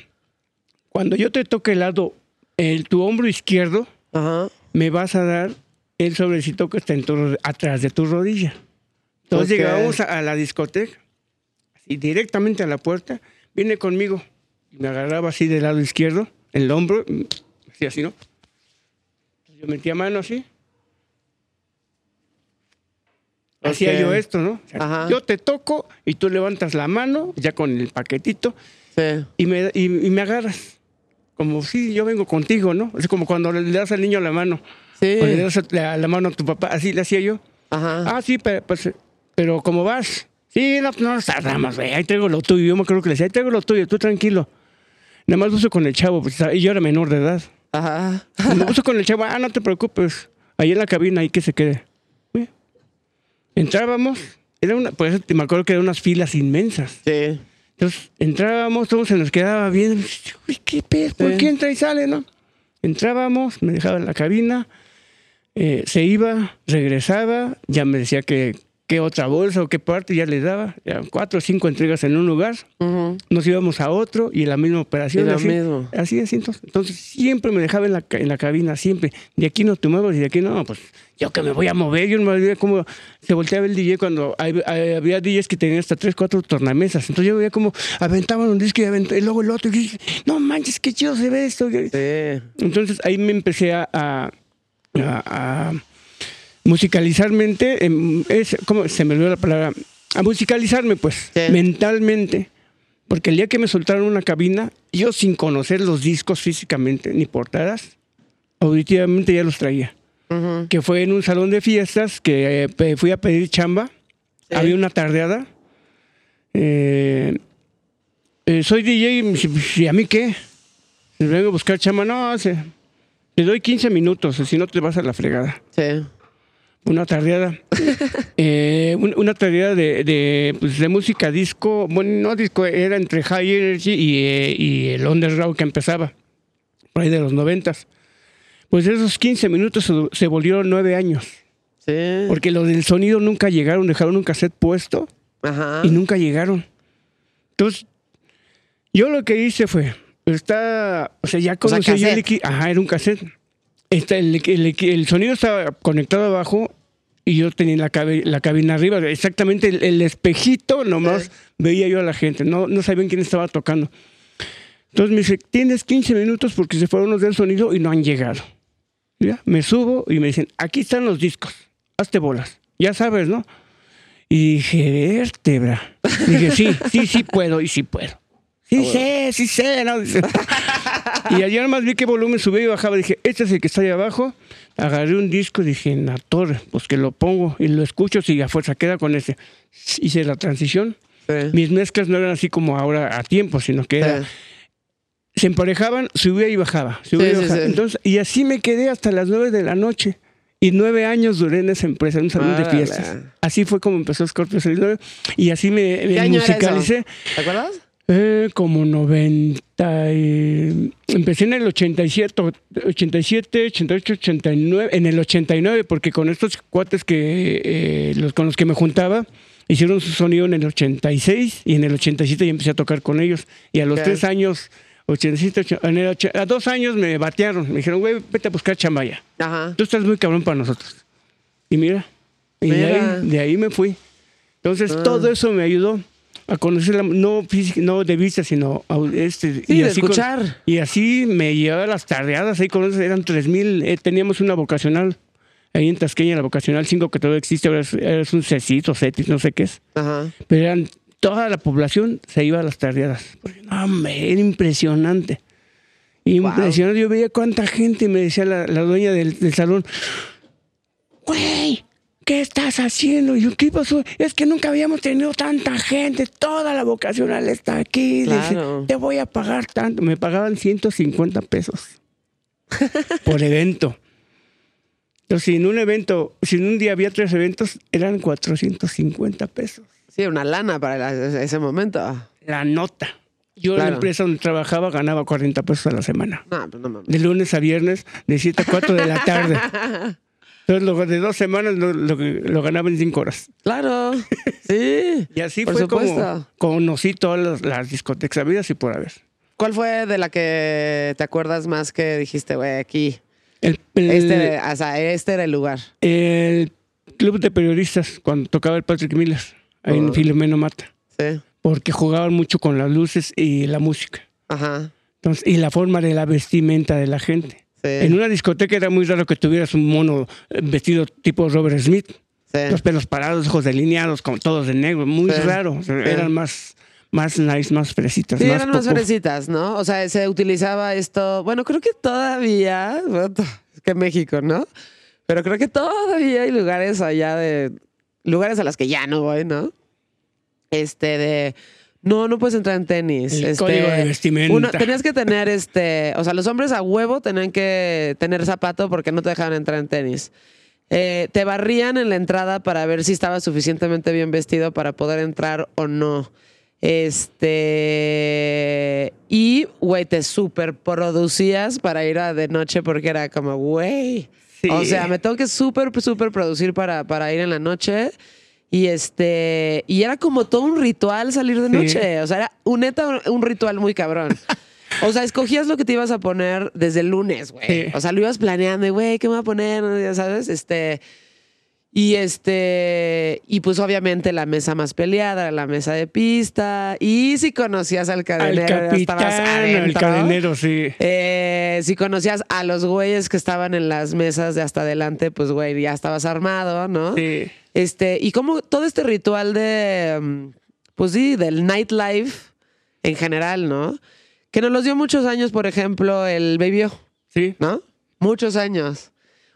Cuando yo te toque el lado, el, tu hombro izquierdo, Ajá. me vas a dar el sobrecito que está en tu atrás de tu rodilla. Entonces Ok. llegábamos a, a la discoteca, y directamente a la puerta, viene conmigo. Y me agarraba así del lado izquierdo, el hombro, y así, así, ¿no? Yo metía mano así. Hacía yo esto, ¿no? O sea. Yo te toco y tú levantas la mano, ya con el paquetito, Sí. y me, y, y me agarras. Como, sí, yo vengo contigo, ¿no? Es como cuando le das al niño la mano. Sí. O le das la, la mano a tu papá, así le hacía yo. Ajá. Ah, sí, pero, pues, pero ¿cómo vas? Sí, no, no nos tardamos, güey. Ahí traigo lo tuyo. Yo me acuerdo que le decía, ahí traigo lo tuyo, tú tranquilo. Nada más uso con el chavo, pues, y yo era menor de edad. Ajá. Me uso con el chavo, ah, no te preocupes. Ahí en la cabina, ahí que se quede. Entrábamos, era una, pues me acuerdo que eran unas filas inmensas. Sí. Entonces entrábamos, todo se nos quedaba bien. Uy, ¿qué pedo? ¿Por Sí. qué entra y sale, no? Entrábamos, me dejaba en la cabina, eh, se iba, regresaba, ya me decía que qué otra bolsa o qué parte ya le daba. Ya cuatro o cinco entregas en un lugar, Ujú. nos íbamos a otro y la misma operación. Lo así, mismo. Así, así. Entonces, entonces siempre me dejaba en la, en la cabina, siempre. De aquí no te muevas y de aquí no, pues yo que me voy a mover. Yo no me veía cómo se volteaba el DJ cuando hay- hay- había DJs que tenían hasta tres, cuatro tornamesas. Entonces yo veía como aventaban un disco y, avent- y luego el otro. Y dije, no manches, qué chido se ve esto. Sí. Entonces ahí me empecé a, a, a- a musicalizarmente, em, es, ¿cómo se me olvidó la palabra? A musicalizarme, pues, Sí. mentalmente. Porque el día que me soltaron una cabina, yo sin conocer los discos físicamente ni portadas, auditivamente ya los traía. Que fue en un salón de fiestas que eh, fui a pedir chamba. Sí. Había una tardeada. Eh, eh, soy DJ, y dice, ¿y a mí qué? Vengo a buscar chamba. No, se- te doy 15 minutos, si no te vas a la fregada. Sí. Una tardeada. Eh, un- una tardeada de, de, pues, de música disco. Bueno, no disco, era entre High Energy y, eh, y el Underground que empezaba. Por ahí de los noventas. Pues esos 15 minutos se, se volvieron nueve años. Sí. Porque los del sonido nunca llegaron, dejaron un cassette puesto Ajá. y nunca llegaron. Entonces, Yo lo que hice fue, está, o sea, ya conocí yo el cassette. equi- ajá, era un cassette. Está el, el equi- el sonido estaba conectado abajo y yo tenía la, cabe- la cabina arriba, exactamente el, el espejito, nomás Sí. veía yo a la gente, no, no sabían quién estaba tocando. Entonces me dice, tienes 15 minutos porque se fueron los del sonido y no han llegado. Ya, me subo y me dicen, aquí están los discos, hazte bolas, ya sabes, ¿no? Y dije, vértebra. Dije, sí, sí, sí puedo y sí puedo. Sí sé, sí sé. ¿no? Y ayer nomás vi qué volumen subía y bajaba. Dije, este es el que está ahí abajo. Agarré un disco y dije, en la torre, pues que lo pongo y lo escucho si a fuerza queda con ese. Hice la transición. Sí. Mis mezclas no eran así como ahora a tiempo, sino que era, Sí. se emparejaban, subía y bajaba. subía Sí, y, sí, bajaba. sí. Entonces, y así me quedé hasta las nueve de la noche. Y nueve años duré en esa empresa, en un salón de fiestas. Así fue como empezó Scorpio 69. Y así me, ¿Qué me musicalicé. ¿Te acuerdas? Eh, como 90. y- Empecé en el 87, 87, 88, 89. En el 89, porque con estos cuates que eh, los, con los que me juntaba, hicieron su sonido en el 86 y en el 87 ya empecé a tocar con ellos. Y a los Ok. tres años, 87, ocho- en el och- a dos años me batearon. Me dijeron, güey, vete a buscar chambaya. Ajá. Tú estás muy cabrón para nosotros. Y mira, y de ahí, de ahí me fui. Entonces, Ah. todo eso me ayudó a conocer, la, no, física- no de vista, sino au- este, Sí, de así con- escuchar. y así me llevaba a las tardeadas, ahí con eran 3000, eh, teníamos una vocacional, ahí en Tasqueña, la vocacional 5 que todavía existe, ahora es, es un cecito, cetis, no sé qué es. Ajá. Pero eran, toda la población se iba a las tardeadas. Hombre, era impresionante. Impresionante. Yo veía cuánta gente y me decía la, la dueña del, del salón, güey, ¿qué estás haciendo? Y yo, ¿qué pasó? Es que nunca habíamos tenido tanta gente, toda la vocacional está aquí. Dice, Claro. te voy a pagar tanto. Me pagaban 150 pesos por evento. Entonces, si en un evento, si en un día había tres eventos, eran 450 pesos. Sí, una lana para la- ese momento. La nota. Yo en Claro. la empresa donde trabajaba ganaba 40 pesos a la semana. No, pues no mames. De lunes a viernes, de 7 a 4 de la tarde. Entonces, lo de dos semanas lo, lo, lo ganaba en 5 horas. Claro. Sí. Y así Por fue como conocí todas las, las discotecas habidas y por haber. ¿Cuál fue de la que te acuerdas más que dijiste, güey, aquí? El, el- Este, o sea, este era el lugar. el club de periodistas, cuando tocaba el Patrick Miller, ahí en Filomeno Mata, Sí. porque jugaban mucho con las luces y la música. Ajá. Entonces, y la forma de la vestimenta de la gente. Sí. En una discoteca era muy raro que tuvieras un mono eh, vestido tipo Robert Smith, sí. los pelos parados, ojos delineados, con todos de negro, muy Sí. raro. Eran más, más nice, más fresitas. Sí, más eran más fresitas, ¿no? O sea, se utilizaba esto. Bueno, creo que todavía. Es que México, ¿no? Pero creo que todavía hay lugares allá de. Lugares a los que ya no voy, ¿no? Este, de. No, no puedes entrar en tenis. El este, código de vestimenta. uno- tenías que tener este. O sea, los hombres a huevo tenían que tener zapato porque no te dejaban entrar en tenis. Eh, te barrían en la entrada para ver si estabas suficientemente bien vestido para poder entrar o no. Este. Y, güey, te super producías para ir a de noche porque era como, güey. Sí. O sea, me tengo que súper, súper producir para, para ir en la noche. Y este. Y era como todo un ritual salir de Sí. noche. O sea, era un neta un, ritual muy cabrón. O sea, escogías lo que te ibas a poner desde el lunes, güey. Sí. O sea, lo ibas planeando, y, güey, ¿qué me voy a poner? Ya sabes, este. Y este, y pues obviamente la mesa más peleada, la mesa de pista. Y si conocías al cadenero, capitán, adentro. cadenero, sí. Eh, si conocías a los güeyes que estaban en las mesas de hasta adelante, pues güey, ya estabas armado, ¿no? Sí. Este, y como todo este ritual de, mm, pues sí, del nightlife en general, ¿no? Que nos los dio muchos años, por ejemplo, el Baby O, Sí. ¿no? Muchos años.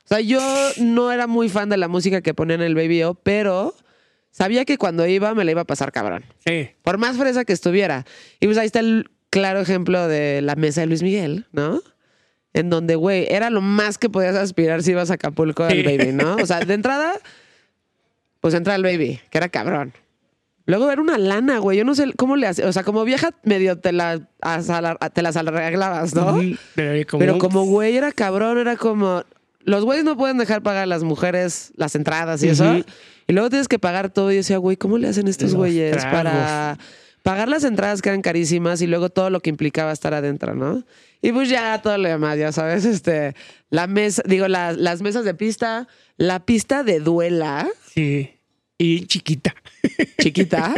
O sea, yo no era muy fan de la música que ponían en el Baby O, pero sabía que cuando iba me la iba a pasar cabrón. Sí. Por más fresa que estuviera. Y pues ahí está el claro ejemplo de la mesa de Luis Miguel, ¿no? En donde, güey, era lo más que podías aspirar si ibas a Acapulco al Sí. baby, ¿no? O sea, de entrada, pues entra al baby, que era cabrón. Luego era una lana, güey. Yo no sé cómo le hace. O sea, como vieja, medio te, la, te las arreglabas, ¿no? Pero como, Pero como güey era cabrón, era como. Los güeyes no pueden dejar pagar a las mujeres las entradas y eso. Y luego tienes que pagar todo. Y yo decía, güey, ¿cómo le hacen estos Los güeyes tragos. para, pagar las entradas que eran carísimas y luego todo lo que implicaba estar adentro, ¿no? Y pues ya todo lo demás, ya sabes, este, la mesa, digo, la- las mesas de pista, la pista de duela Sí. Y chiquita. chiquita,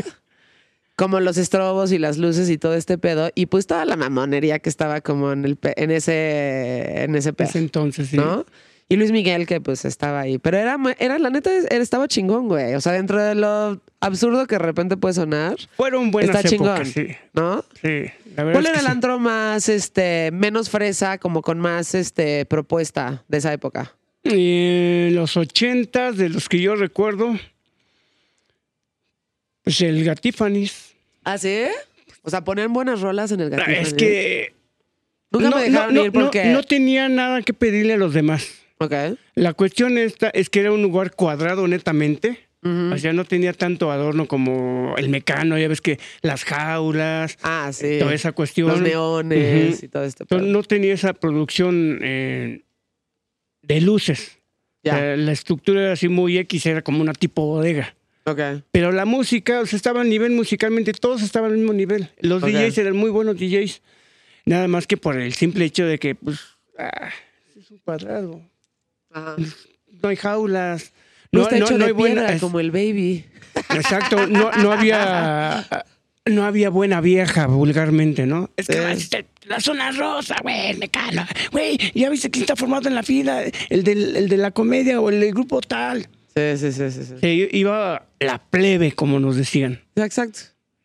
como los estrobos y las luces y todo este pedo, y pues toda la mamonería que estaba como en el en ese en ese pedo, Ese entonces, sí. ¿no? Y Luis Miguel que pues estaba ahí, pero era era la neta estaba chingón, güey, o sea, dentro de lo absurdo que de repente puede sonar, Fueron buenas está épocas, chingón, sí. ¿no? Sí, la verdad ¿Cuál es era el sí. antro más este menos fresa, como con más este propuesta de esa época? En los ochentas, de los que yo recuerdo, pues el Gatifanis. ¿Ah, sí? O sea, ponían buenas rolas en el gatito. Es que Nunca no, me dejaron no, ir porque... no tenía nada que pedirle a los demás. Ok. La cuestión esta es que era un lugar cuadrado netamente. Ujú. O sea, no tenía tanto adorno como el mecano, ya ves que las jaulas, Ah, sí. toda esa cuestión. Los neones Ujú. y todo esto. Entonces, no tenía esa producción eh, de luces. Ya. O sea, la estructura era así muy X, era como una tipo bodega. Ok. Pero la música, o sea, estaba a nivel musicalmente, todos estaban al mismo nivel. Los. DJs eran muy buenos DJs. Nada más que por el simple hecho de que, pues, ah, es un cuadrado. Ajá. No hay jaulas. No, No, está no- hecho no de hay buena- piedra es- como el baby. Exacto, no, no había. No había buena vieja vulgarmente, ¿no? Es que Sí. este, la zona rosa, güey, me cala. Güey, ya viste quién está formado en la fila, el, del, el de la comedia o el del grupo tal. Sí, sí, sí, sí. sí. Se iba la plebe, como nos decían, Exacto.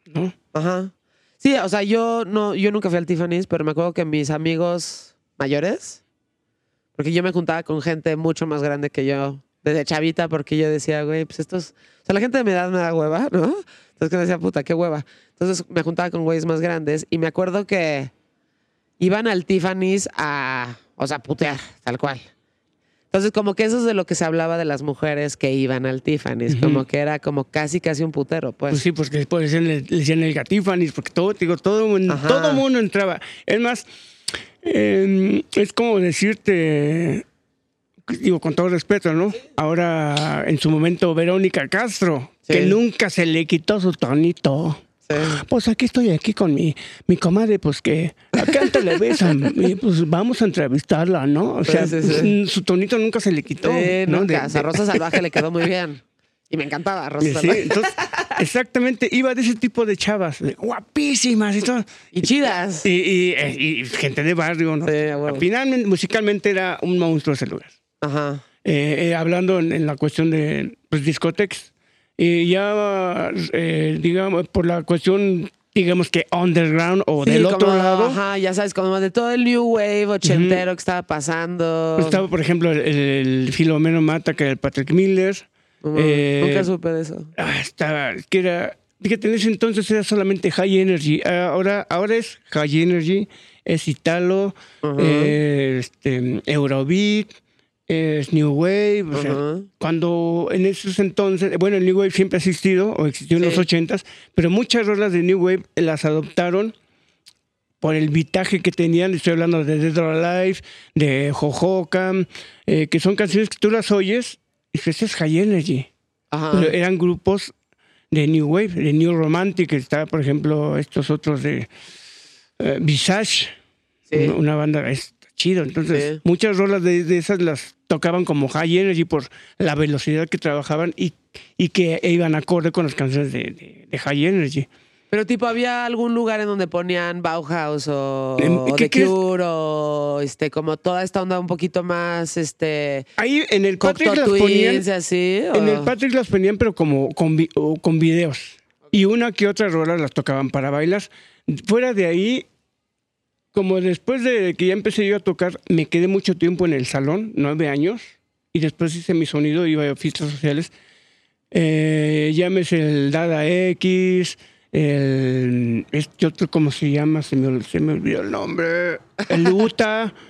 ¿no? Ajá. Sí, o sea, yo no, yo nunca fui al Tiffany's, pero me acuerdo que mis amigos mayores, porque yo me juntaba con gente mucho más grande que yo, desde chavita, porque yo decía, güey, pues estos, o sea, la gente de mi edad me da hueva, ¿no? Entonces que decía, puta, qué hueva. Entonces me juntaba con güeyes más grandes y me acuerdo que iban al Tiffany's a, o sea, putear, tal cual. Entonces, como que eso es de lo que se hablaba de las mujeres que iban al Tiffany's, como que era como casi, casi un putero, pues. Pues sí, porque después decían, le decían el gatifanis, porque todo, digo, todo, Ajá. todo mundo entraba. Es más, eh, es como decirte, digo, con todo respeto, ¿no? Ahora, en su momento, Verónica Castro, Sí. que nunca se le quitó su tonito. Sí. Pues aquí estoy aquí con mi, mi comadre, pues que acá en Televisa, y pues vamos a entrevistarla, ¿no? O sea, Sí, pues, su tonito nunca se le quitó. Sí, ¿no? nunca. De- Rosa Salvaje le quedó muy bien. Y me encantaba Rosa Sí, entonces, exactamente, iba de ese tipo de chavas, guapísimas y todo. Y chidas. Y, y- eh, y gente de barrio, ¿no? Sí, a huevo. Finalmente, musicalmente era un monstruo ese lugar. Ajá. Eh, eh, hablando en, en la cuestión de pues, discotecas. Y ya, eh, digamos, por la cuestión, digamos que underground o Sí, del otro como, lado, Ajá, ya sabes, como de todo el New Wave ochentero que estaba pasando. estaba, por ejemplo, el, el Filomeno Mata, que era el Patrick Miller. Ujú. eh, Nunca supe de eso. Ah, estaba, que era, fíjate, en ese entonces era solamente High Energy. Ah, Ahora, ahora es High Energy, es Italo, eh, este, Eurobeat, es New Wave. o sea, cuando en esos entonces, bueno, el New Wave siempre ha existido o existió en Sí. los ochentas, pero muchas rolas de New Wave las adoptaron por el vitaje que tenían, estoy hablando de Dead or Alive, de Jojoca, eh, que son canciones que tú las oyes y dices, "Ese es High Energy. Ajá. Pero eran grupos de New Wave, de New Romantic, está, por ejemplo, estos otros de eh, Visage, Sí. una, banda está chido. Entonces, Sí. muchas rolas de, de esas las tocaban como High Energy por la velocidad que trabajaban y, y que iban acorde con las canciones de, de- de High Energy. Pero tipo, ¿había algún lugar en donde ponían Bauhaus o, o ¿qué The? Cure o este, como toda esta onda un poquito más, este, Ahí en el Patrick las ponían, así? en el Patrick las ponían pero como con, vi- con videos. Y una que otra rola las tocaban para bailar. Fuera de ahí, como después de que ya empecé yo a tocar, me quedé mucho tiempo en el salón, nueve años, y después hice mi sonido, iba a fiestas sociales. Eh, llámese el Dada X, el. Este otro, ¿cómo se llama? Se me, se me olvidó el nombre. El Uta.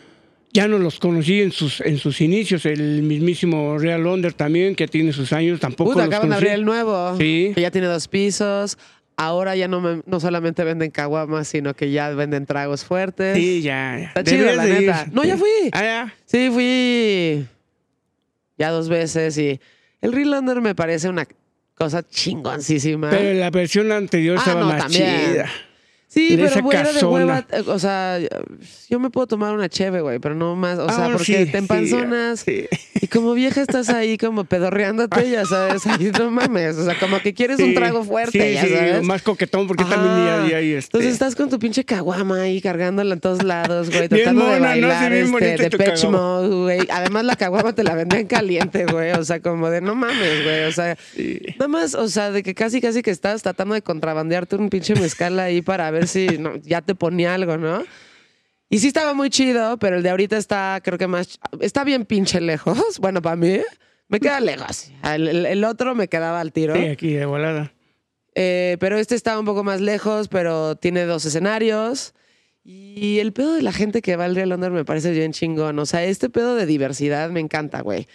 Ya no los conocí en sus, en sus inicios. El mismísimo Real Under también, que tiene sus años, tampoco Puta, los acaban de abrir el nuevo. Sí. Que ya tiene dos pisos. Ahora ya no, me- no solamente venden caguamas, sino que ya venden tragos fuertes. Sí, ya. ya. Está chido, la ir. neta. No, ya fui. Ah, ya. Sí, fui ya dos veces y el Real Under me parece una cosa chingoncísima. Pero la versión anterior Ah, estaba no, más también. chida. Sí, pero era de hueva. O sea, yo me puedo tomar una cheve, güey, pero no más. O sea, Ah, porque sí, te empanzonas. sí. Y como vieja estás ahí como pedorreándote, ya sabes. Ahí no mames. O sea, como que quieres un trago fuerte, ya sí, sabes. más coquetón porque Ajá. también ya, ya, ya, este, Entonces estás con tu pinche caguama ahí cargándola en todos lados, güey, tratando de mona, ¿no? Bailar bien este, de Pitch güey. Además la caguama te la vendían caliente, güey, o sea, como de no mames, güey, o sea, nada más, o sea, de que casi casi que estás tratando de contrabandearte un pinche mezcal ahí para ver si no, ya te ponía algo, ¿no? Y sí estaba muy chido, pero el de ahorita está, creo que más, está bien pinche lejos. Bueno, para mí, me queda lejos. El, el- el otro me quedaba al tiro. Sí, aquí de volada. Eh, pero este está un poco más lejos, pero tiene dos escenarios. Y el pedo de la gente que va al Real London me parece bien chingón. O sea, este pedo de diversidad me encanta, güey.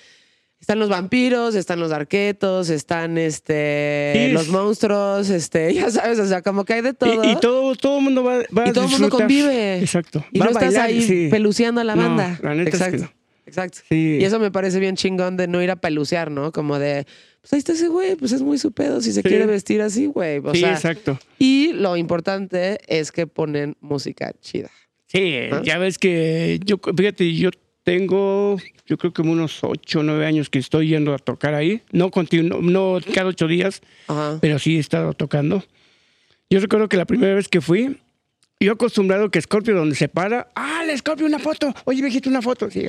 Están los vampiros, están los arquetos, están este Sí, los monstruos, este, ya sabes, o sea, como que hay de todo. Y, y todo, todo el mundo va, va Y todo el mundo convive. Exacto. Y Va no a estás ahí sí. peluceando a la No, banda. la neta es que Exacto. no. Exacto. Sí. Y eso me parece bien chingón de no ir a pelucear, ¿no? Como de, pues ahí está ese güey, pues es muy su pedo si se Sí. quiere vestir así, güey. O sí, sea, exacto. y lo importante es que ponen música chida. Sí, ¿Ah? ya ves que yo, fíjate, yo tengo, yo creo que unos ocho o nueve años que estoy yendo a tocar ahí. No continuo, no cada ocho días, Ajá. pero sí he estado tocando. Yo recuerdo que la primera vez que fui, yo acostumbrado que Scorpio donde se para, ah, el Scorpio una foto, oye viejito una foto, sí.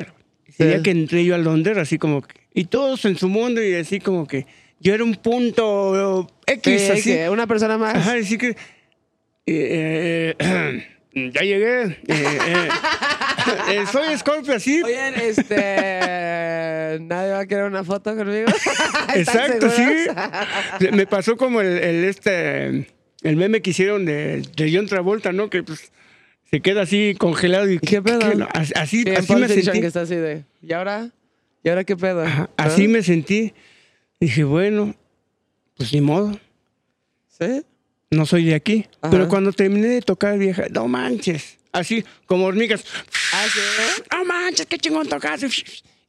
El día Sí. que entré yo al Londres, así como que, y todos en su mundo y así como que yo era un punto X, Sí, así. que una persona más. Ajá, así que. eh, eh, ya llegué. eh, eh, soy Scorpio, así. Oigan, este. Nadie va a querer una foto conmigo. ¿Están Exacto, sí. Me pasó como el, el, este. El meme que hicieron de, de John Travolta, ¿no? Que pues se queda así congelado y. ¿Qué pedo? Así, Sí, así me sentí. que está así de. ¿Y ahora? ¿Y ahora qué pedo? Así me sentí. Dije, bueno, pues ni modo. ¿Sí? No soy de aquí. Ajá. Pero cuando terminé de tocar, vieja, no manches. Así, como hormigas. Ah, sí. no manches, qué chingón tocaste.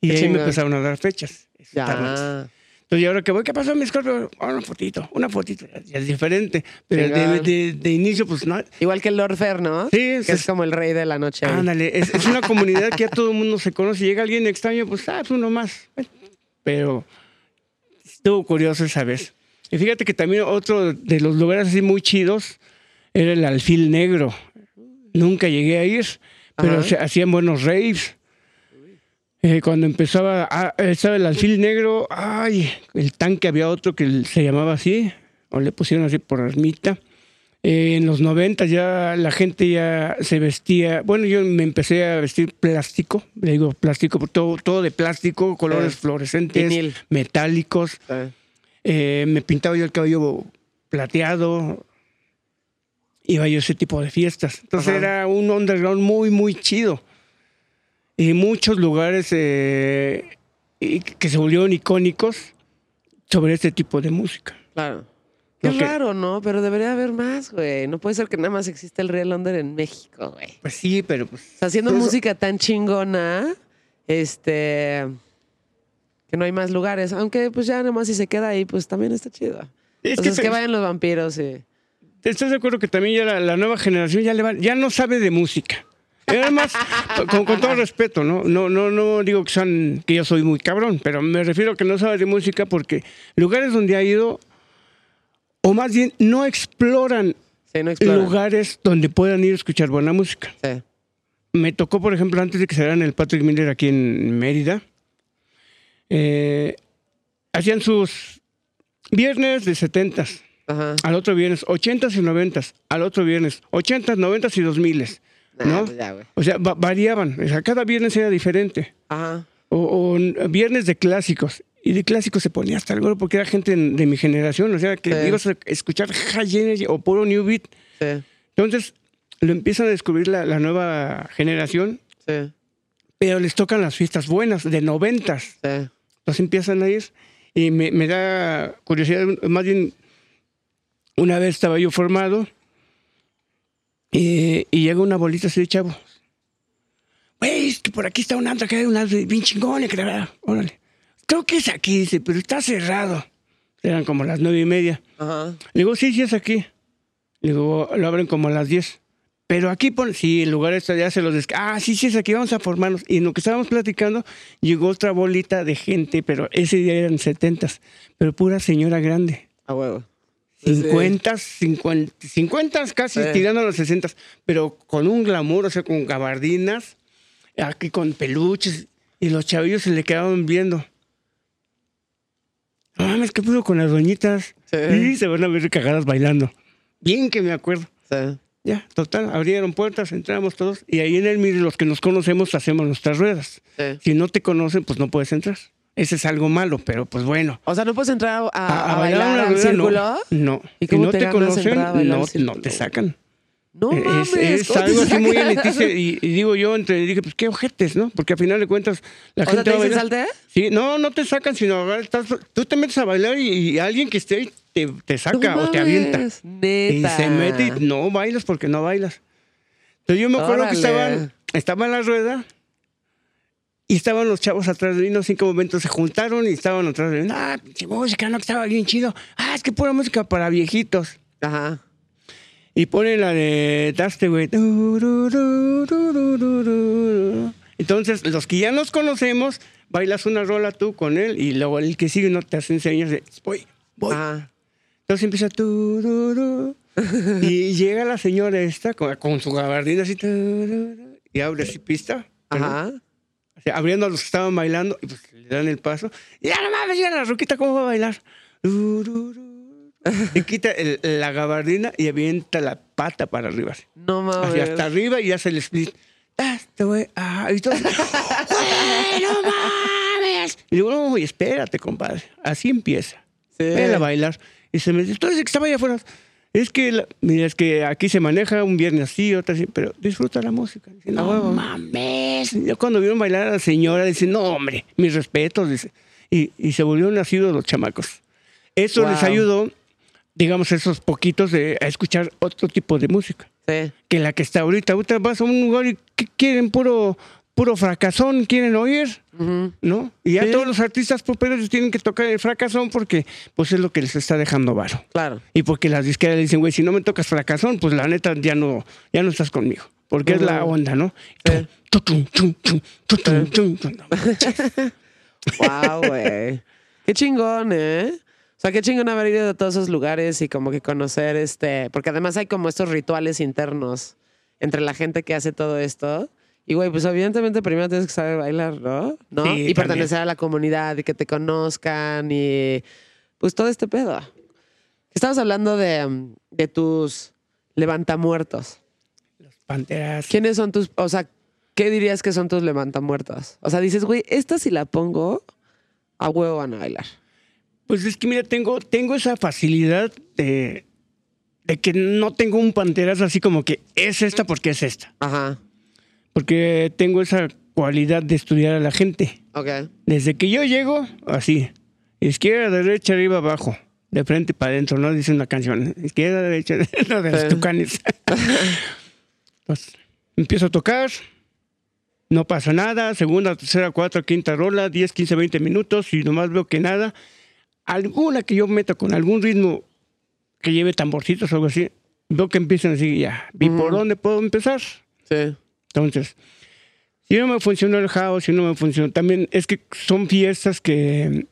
Y Qué ahí chingón. me empezaron a dar fechas. Ya. Entonces, y ahora que voy, ¿qué pasó, mi Scorpio? Ah, una fotito, una fotito. Ya es diferente. Pero de, de- de inicio, pues no. Igual que el Lord Fair, ¿no? Sí, Que es- es como el rey de la noche. Ándale, es, es una comunidad que ya todo el mundo se conoce. Llega alguien extraño, pues, ah, pues uno más. Bueno, Pero estuvo curioso esa vez. Y fíjate que también otro de los lugares así muy chidos era el Alfil Negro. Nunca llegué a ir, pero Ajá. se hacían buenos raves. Eh, cuando empezaba, ah, estaba el Alfil Negro, ay, el tanque había otro que se llamaba así, o le pusieron así por ermita. Eh, en los 90 ya la gente ya se vestía, bueno, yo me empecé a vestir plástico, le digo plástico, todo, todo de plástico, colores Sí. fluorescentes, Vinil. metálicos. Sí. Eh, me pintaba yo el cabello plateado. Iba yo a ese tipo de fiestas. Entonces Ajá. era un underground muy, muy chido. Y muchos lugares eh, y que se volvieron icónicos sobre este tipo de música. Claro. Qué que- raro, ¿no? Pero debería haber más, güey. No puede ser que nada más exista el Real London en México, güey. Pues sí, pero pues. O sea, haciendo Pues- música tan chingona, este. Que no hay más lugares. Aunque, pues ya nomás si se queda ahí, pues también está chido. Es o que es que vayan los vampiros y. ¿Estás de acuerdo que también ya la, la nueva generación ya, le va- ya no sabe de música? Y además, con, con todo respeto, ¿no? No, no, no digo que, son, que yo soy muy cabrón, pero me refiero a que no sabe de música porque lugares donde ha ido, o más bien no exploran Sí, no exploran. lugares donde puedan ir a escuchar buena música. Sí. Me tocó, por ejemplo, antes de que se dieran el Patrick Miller aquí en Mérida, eh, hacían sus viernes de setentas. Ajá. Al otro viernes, 80s y 90s. Al otro viernes, 80s, 90s y 2000s. Nah, ¿No? pues ya. O sea, va- variaban. O sea, cada viernes era diferente. Ajá. O, viernes de clásicos. Y de clásicos se ponía hasta el gorro porque era gente en- de mi generación. O sea, que Sí. ibas a escuchar High Energy o puro New Beat. Sí. Entonces, lo empiezan a descubrir la, la nueva generación. Sí. Pero les tocan las fiestas buenas, de noventas. Sí. Entonces empiezan a ir y me, me da curiosidad, más bien una vez estaba yo formado y, y llega una bolita así de chavo. Güey, es que por aquí está un antro, que hay un antro bien chingón, que la verdad, órale. Creo que es aquí, dice, pero está cerrado. Eran como las nueve y media. Ajá. Le digo, sí, sí es aquí. Le digo, lo abren como a las 10. Pero aquí pone, sí, el lugar está ya se los Ah, sí, sí es aquí, vamos a formarnos. Y en lo que estábamos platicando, llegó otra bolita de gente, pero ese día eran setentas, pero pura señora grande. A huevo. Sí, sí. 50, 50, 50 casi tirando a los 60, pero con un glamour, o sea, con gabardinas, aquí con peluches, y los chavillos se le quedaban viendo. No mames, ¿qué pudo con las doñitas? Sí. Y se van a ver cagadas bailando. Bien que me acuerdo. Sí. Ya, total, abrieron puertas, entramos todos, y ahí en el mire, los que nos conocemos, hacemos nuestras ruedas. Sí. Si no te conocen, pues no puedes entrar. Ese es algo malo, pero pues bueno. O sea, ¿no puedes entrar a, a- a una bailar al círculo? No, no. ¿Y ¿Y cómo no te te, conocen, bailar no, te sacan. No es mames. es ¿cómo te algo así muy elitista. Y, y digo yo, entre dije, pues qué ojetes, ¿no? Porque al final de cuentas, la O sea, gente ¿te va a dicen bailar. salte? Sí, no, no te sacan, sino ahora estás, tú te metes a bailar y, y alguien que esté ahí te, te saca No o te avienta. Neta. Y se mete y no bailas porque no bailas. Entonces yo me acuerdo Órale. que estaban, estaba en la rueda y estaban los chavos atrás de mí, no sé en qué momento se juntaron y estaban atrás de mí. Ah, pinche música, no, que estaba bien chido. Ah, es que pura música para viejitos. Ajá. Y ponen la de Daste, güey. Entonces, los que ya nos conocemos, bailas una rola tú con él y luego el que sigue no te hace señas de voy, voy. Ajá. Entonces empieza ru, y llega la señora esta con, con su gabardina así y abre así pista. Ajá. O sea, abriendo a los que estaban bailando y pues le dan el paso. Y ya no mames, ya la roquita, ¿cómo va a bailar? Y quita el- la gabardina y avienta la pata para arriba. así. No mames. Hasta arriba y hace el split. Ah, este güey, ah, y todo. "Güey, no mames! Y digo, no, espérate, compadre. Así empieza. Sí. Ven a bailar. Y se me dice, tú dices que estaba allá afuera. Es que, la- mira, es que aquí se maneja un viernes así, otro así, pero disfruta la música. Dice, no mames. Yo cuando vieron bailar a la señora, dice, no, hombre, mis respetos, dice. Y, y se volvieron nacidos los chamacos. Eso les Wow. ayudó, digamos, esos poquitos de, a escuchar otro tipo de música Sí. que la que está ahorita. Ahorita vas a un lugar y ¿qué quieren puro, puro fracasón, quieren oír, ¿no? Y ya Sí. todos los artistas poperos tienen que tocar el fracasón porque pues es lo que les está dejando varo. Claro. Y porque las disqueras le dicen, güey, si no me tocas fracasón, pues la neta ya no, ya no estás conmigo. Porque es la onda, ¿no? Sí. Wow, güey. Qué chingón, ¿eh? O sea, qué chingón haber ido a todos esos lugares y como que conocer este. Porque además hay como estos rituales internos entre la gente que hace todo esto. Y, güey, pues evidentemente primero tienes que saber bailar, ¿no? ¿No? Sí, y pertenecer a la comunidad y que te conozcan y. Pues todo este pedo. Estabas hablando de, mm, de tus levantamuertos. Panteras. ¿Quiénes son tus, o sea, qué dirías que son tus levantamuertos? O sea, dices, güey, esta si la pongo, a huevo van a bailar. Pues es que mira, tengo, tengo esa facilidad de, de que no tengo un panteras así como que es esta porque es esta. Ajá, Porque tengo esa cualidad de estudiar a la gente. ok. Desde que yo llego, así. Izquierda, derecha, arriba, abajo. De frente para adentro, ¿no? Dice una canción. Izquierda, derecha, no, de los tucanes. Entonces, empiezo a tocar. No pasa nada. Segunda, tercera, cuarta, quinta rola. 10, 15, 20 minutos. Y nomás veo que nada. Alguna que yo meta con algún ritmo que lleve tamborcitos o algo así. Veo que empiezan así ya. ¿Y por dónde puedo empezar? Sí. Entonces, si no me funcionó el house, si no me funcionó, también es que son fiestas que,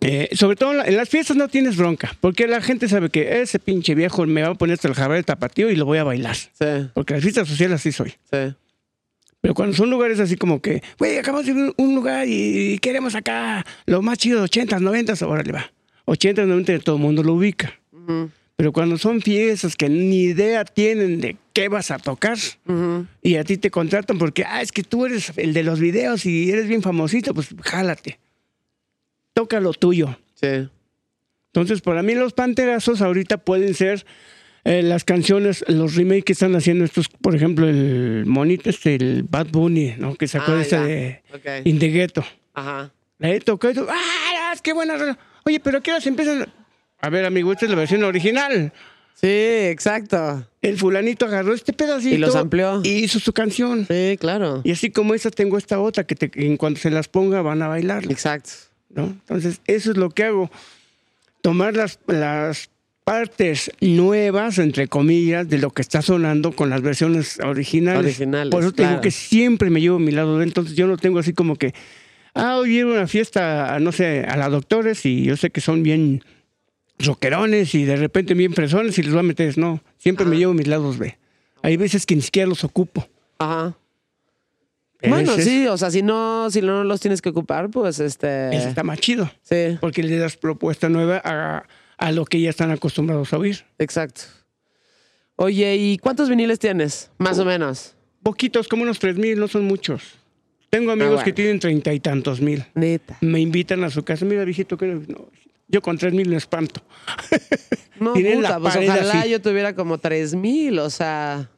eh, sobre todo en, la- en las fiestas no tienes bronca, porque la gente sabe que ese pinche viejo me va a poner hasta el jabón de tapatío y lo voy a bailar, Sí, porque las fiestas sociales así soy. sí. Pero cuando son lugares así como que, güey, acabamos de ir a un lugar y queremos acá lo más chido de 80s, 90s, órale va. 80s, 90s, todo el mundo lo ubica. Ujú, Pero cuando son fiestas que ni idea tienen de qué vas a tocar, y a ti te contratan porque, ah, es que tú eres el de los videos y eres bien famosito, pues jálate. Toca lo tuyo. Sí. Entonces, para mí los panterazos ahorita pueden ser eh, las canciones, los remakes que están haciendo estos, por ejemplo, el monito este, el Bad Bunny, ¿no? Que sacó Ah, esta ya. de Ok. In the Ghetto. Ajá. La he tocado y ¡ah, qué buena! Oye, pero ¿qué horas empiezan? A ver, amigo, esta es la versión original. Sí, exacto. El fulanito agarró este pedacito Y los amplió. y hizo su canción. Sí, claro. Y así como esta, tengo esta otra que te- en cuanto se las ponga van a bailar, Exacto. ¿no? Entonces, eso es lo que hago. tomar las, las partes nuevas, entre comillas, de lo que está sonando con las versiones originales. Originales, Por eso te digo claro. que siempre me llevo a mi lado. Entonces yo no tengo así como que, ah, hoy viene una fiesta, a, no sé, a la doctores y yo sé que son bien rockerones y de repente bien fresones y les voy a meter. No, siempre me llevo mis lados B. Hay veces que ni siquiera los ocupo. Ajá. Bueno, es- sí, o sea, si no, si no los tienes que ocupar, pues este. ese está más chido. Sí, Porque le das propuesta nueva a, a lo que ya están acostumbrados a oír. exacto. Oye, ¿y cuántos viniles tienes? Más o menos. Poquitos, como unos tres mil, no son muchos. Tengo amigos Ah, bueno. que tienen treinta y tantos mil. Neta. Me invitan a su casa. Mira, viejito, que no, yo con tres mil me espanto. No, puta, pues ojalá así. yo tuviera como tres mil, o sea.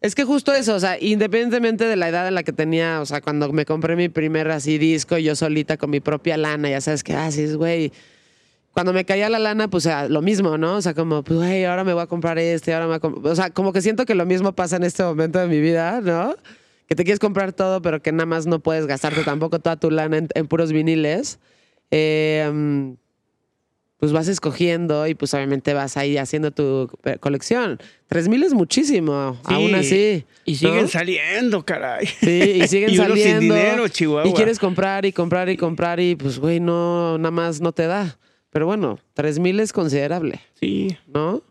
Es que justo eso, o sea, independientemente de la edad en la que tenía, o sea, cuando me compré mi primer así disco, yo solita con mi propia lana, ya sabes que, ah, sí, es güey. Cuando me caía la lana, pues o sea, lo mismo, ¿no? O sea, como, pues, güey, ahora me voy a comprar este, ahora me voy a comp-". O sea, como que siento que lo mismo pasa en este momento de mi vida, ¿no? Que te quieres comprar todo, pero que nada más no puedes gastarte tampoco toda tu lana en, en puros viniles. Eh, pues vas escogiendo y pues obviamente vas ahí haciendo tu eh, colección. Tres mil es muchísimo, Sí, aún así. Y siguen ¿no? saliendo, caray. Sí, y siguen Y uno sin saliendo. dinero, Chihuahua. Y quieres comprar y comprar y comprar y pues, güey, no, nada más no te da. Pero bueno, tres mil es considerable, Sí. ¿no?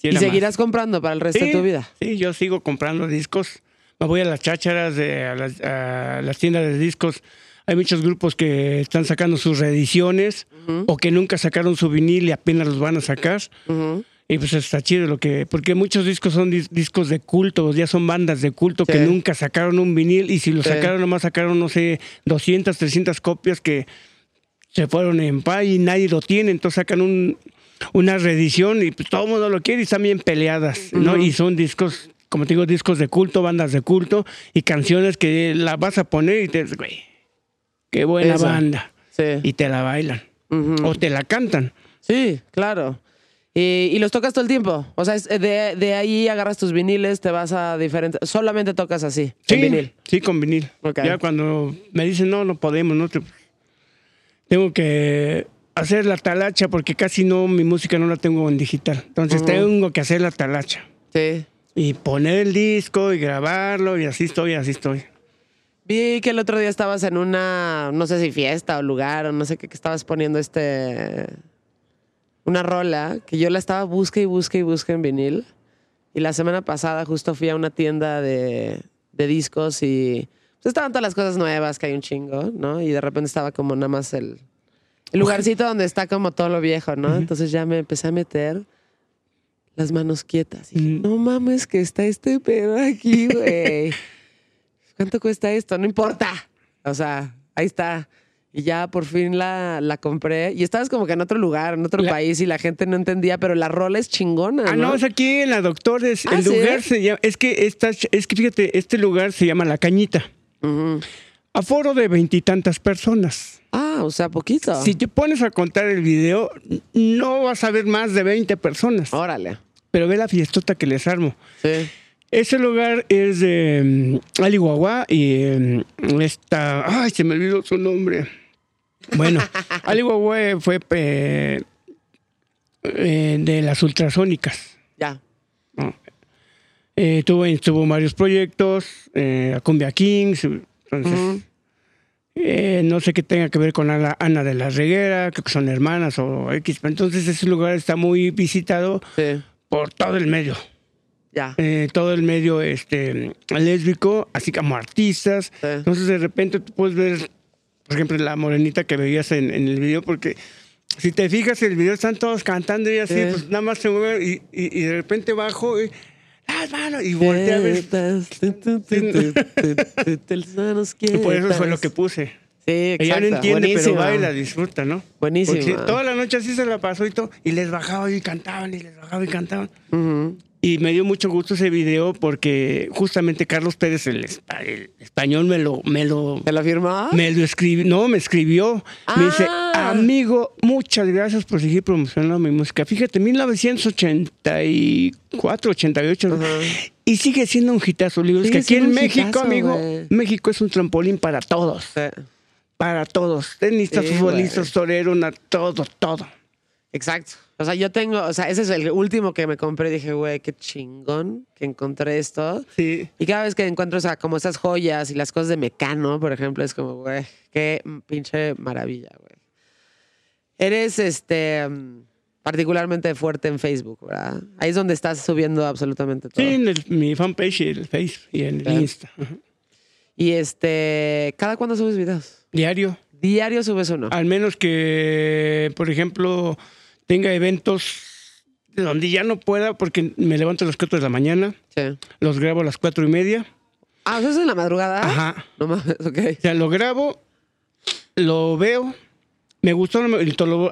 sí y seguirás comprando para el resto Sí, de tu vida. Sí, yo sigo comprando discos. Me voy a las chácharas, de, a, las, a las tiendas de discos. Hay muchos grupos que están sacando sus reediciones o que nunca sacaron su vinil y apenas los van a sacar. Y pues está chido lo que. Porque muchos discos son dis- discos de culto, ya son bandas de culto que nunca sacaron un vinil y si lo Sí. sacaron, nomás sacaron, no sé, 200, 300 copias que se fueron en paz y nadie lo tiene. Entonces sacan un, una reedición y pues todo el mundo lo quiere y están bien peleadas, ¿no? Y son discos, como te digo, discos de culto, bandas de culto y canciones que la vas a poner y te dices, güey, qué buena Esa. banda. Sí. Y te la bailan o te la cantan. Sí, claro. Y, y los tocas todo el tiempo. O sea, de, de ahí agarras tus viniles, te vas a diferentes. Solamente tocas así, Sí, en vinil. sí, con vinil. Ya cuando me dicen, no, no podemos, no te... Tengo que hacer la talacha porque casi no, mi música no la tengo en digital. Entonces tengo que hacer la talacha. Sí. Y poner el disco y grabarlo y así estoy, así estoy. Vi que el otro día estabas en una, no sé si fiesta o lugar o no sé qué, que estabas poniendo este. Una rola que yo la estaba busca y busca y busca en vinil. Y la semana pasada justo fui a una tienda de, de discos y pues estaban todas las cosas nuevas, que hay un chingo, ¿no? Y de repente estaba como nada más el, el lugarcito donde está como todo lo viejo, ¿no? Entonces ya me empecé a meter las manos quietas. Y dije, Mm. no mames que está este pedo aquí, güey. ¿Cuánto cuesta esto? No importa. O sea, ahí está. Y ya por fin la, la compré. Y estabas como que en otro lugar, en otro La- país, y la gente no entendía, pero la rola es chingona. Ah, no, es aquí en la Doctores. Ah, el ¿sí? lugar se llama... Es que, esta, es que fíjate, este lugar se llama La Cañita. Ujú. Aforo de veintitantas personas. Ah, o sea, poquito. Si te pones a contar el video, no vas a ver más de 20 personas. Órale. Pero ve la fiestota que les armo. Sí. Ese lugar es de mm, Alihuahua y mm, esta. Ay, se me olvidó su nombre. Bueno, Alihuahua fue eh, eh, de las ultrasónicas. Ya. ¿no? Eh, tuvo, tuvo varios proyectos, eh, Cumbia Kings. Entonces, eh, no sé qué tenga que ver con Ana, Ana de la Reguera, creo que son hermanas o X. pero Entonces, ese lugar está muy visitado Sí. por todo el medio. Ya. eh, todo el medio este lésbico, así como artistas. Sí. Entonces de repente tú puedes ver, por ejemplo, la morenita que veías en, en el video, porque si te fijas, el video están todos cantando y así, Sí. pues nada más se mueven y, y- y de repente bajo y las manos y voltea a ver. Por eso fue lo que puse. Sí, exacto. Ella no entiende, Buenísimo. pero baila, disfruta, ¿no? Buenísimo. Porque toda la noche así se la pasó y todo, y les bajaba y cantaban, y les bajaba y cantaban. Ujú. Y me dio mucho gusto ese video porque justamente Carlos Pérez, el, espa- el español, me lo, me lo, ¿Te lo firmó? me lo escribió, no, me escribió. Me dice, Ah. amigo, muchas gracias por seguir promocionando mi música. Fíjate, 1984, 88, y sigue siendo un hitazo. Le digo, es que aquí en México, hitazo, amigo. México es un trampolín para todos, Sí. para todos. Tenistas, Sí, futbolistas, toreros, todo, todo. Exacto. O sea, yo tengo, o sea, ese es el último que me compré. Dije, güey, qué chingón que encontré esto. Sí. Y cada vez que encuentro, o sea, como esas joyas y las cosas de Mecano, por ejemplo, es como, güey, qué pinche maravilla, güey. Eres, este, particularmente fuerte en Facebook, ¿verdad? Ahí es donde estás subiendo absolutamente todo. Sí, en el- mi fanpage, el Face y en el. Insta. Ajá. Y este, ¿cada cuándo subes videos? Diario. Diario subes uno. Al menos que, por ejemplo, tenga eventos donde ya no pueda, porque me levanto a las 4 de la mañana, Sí. los grabo a las cuatro y media. Ah, ¿eso es en la madrugada? Ajá. No mames, ok. O sea, lo grabo, lo veo, me gustó,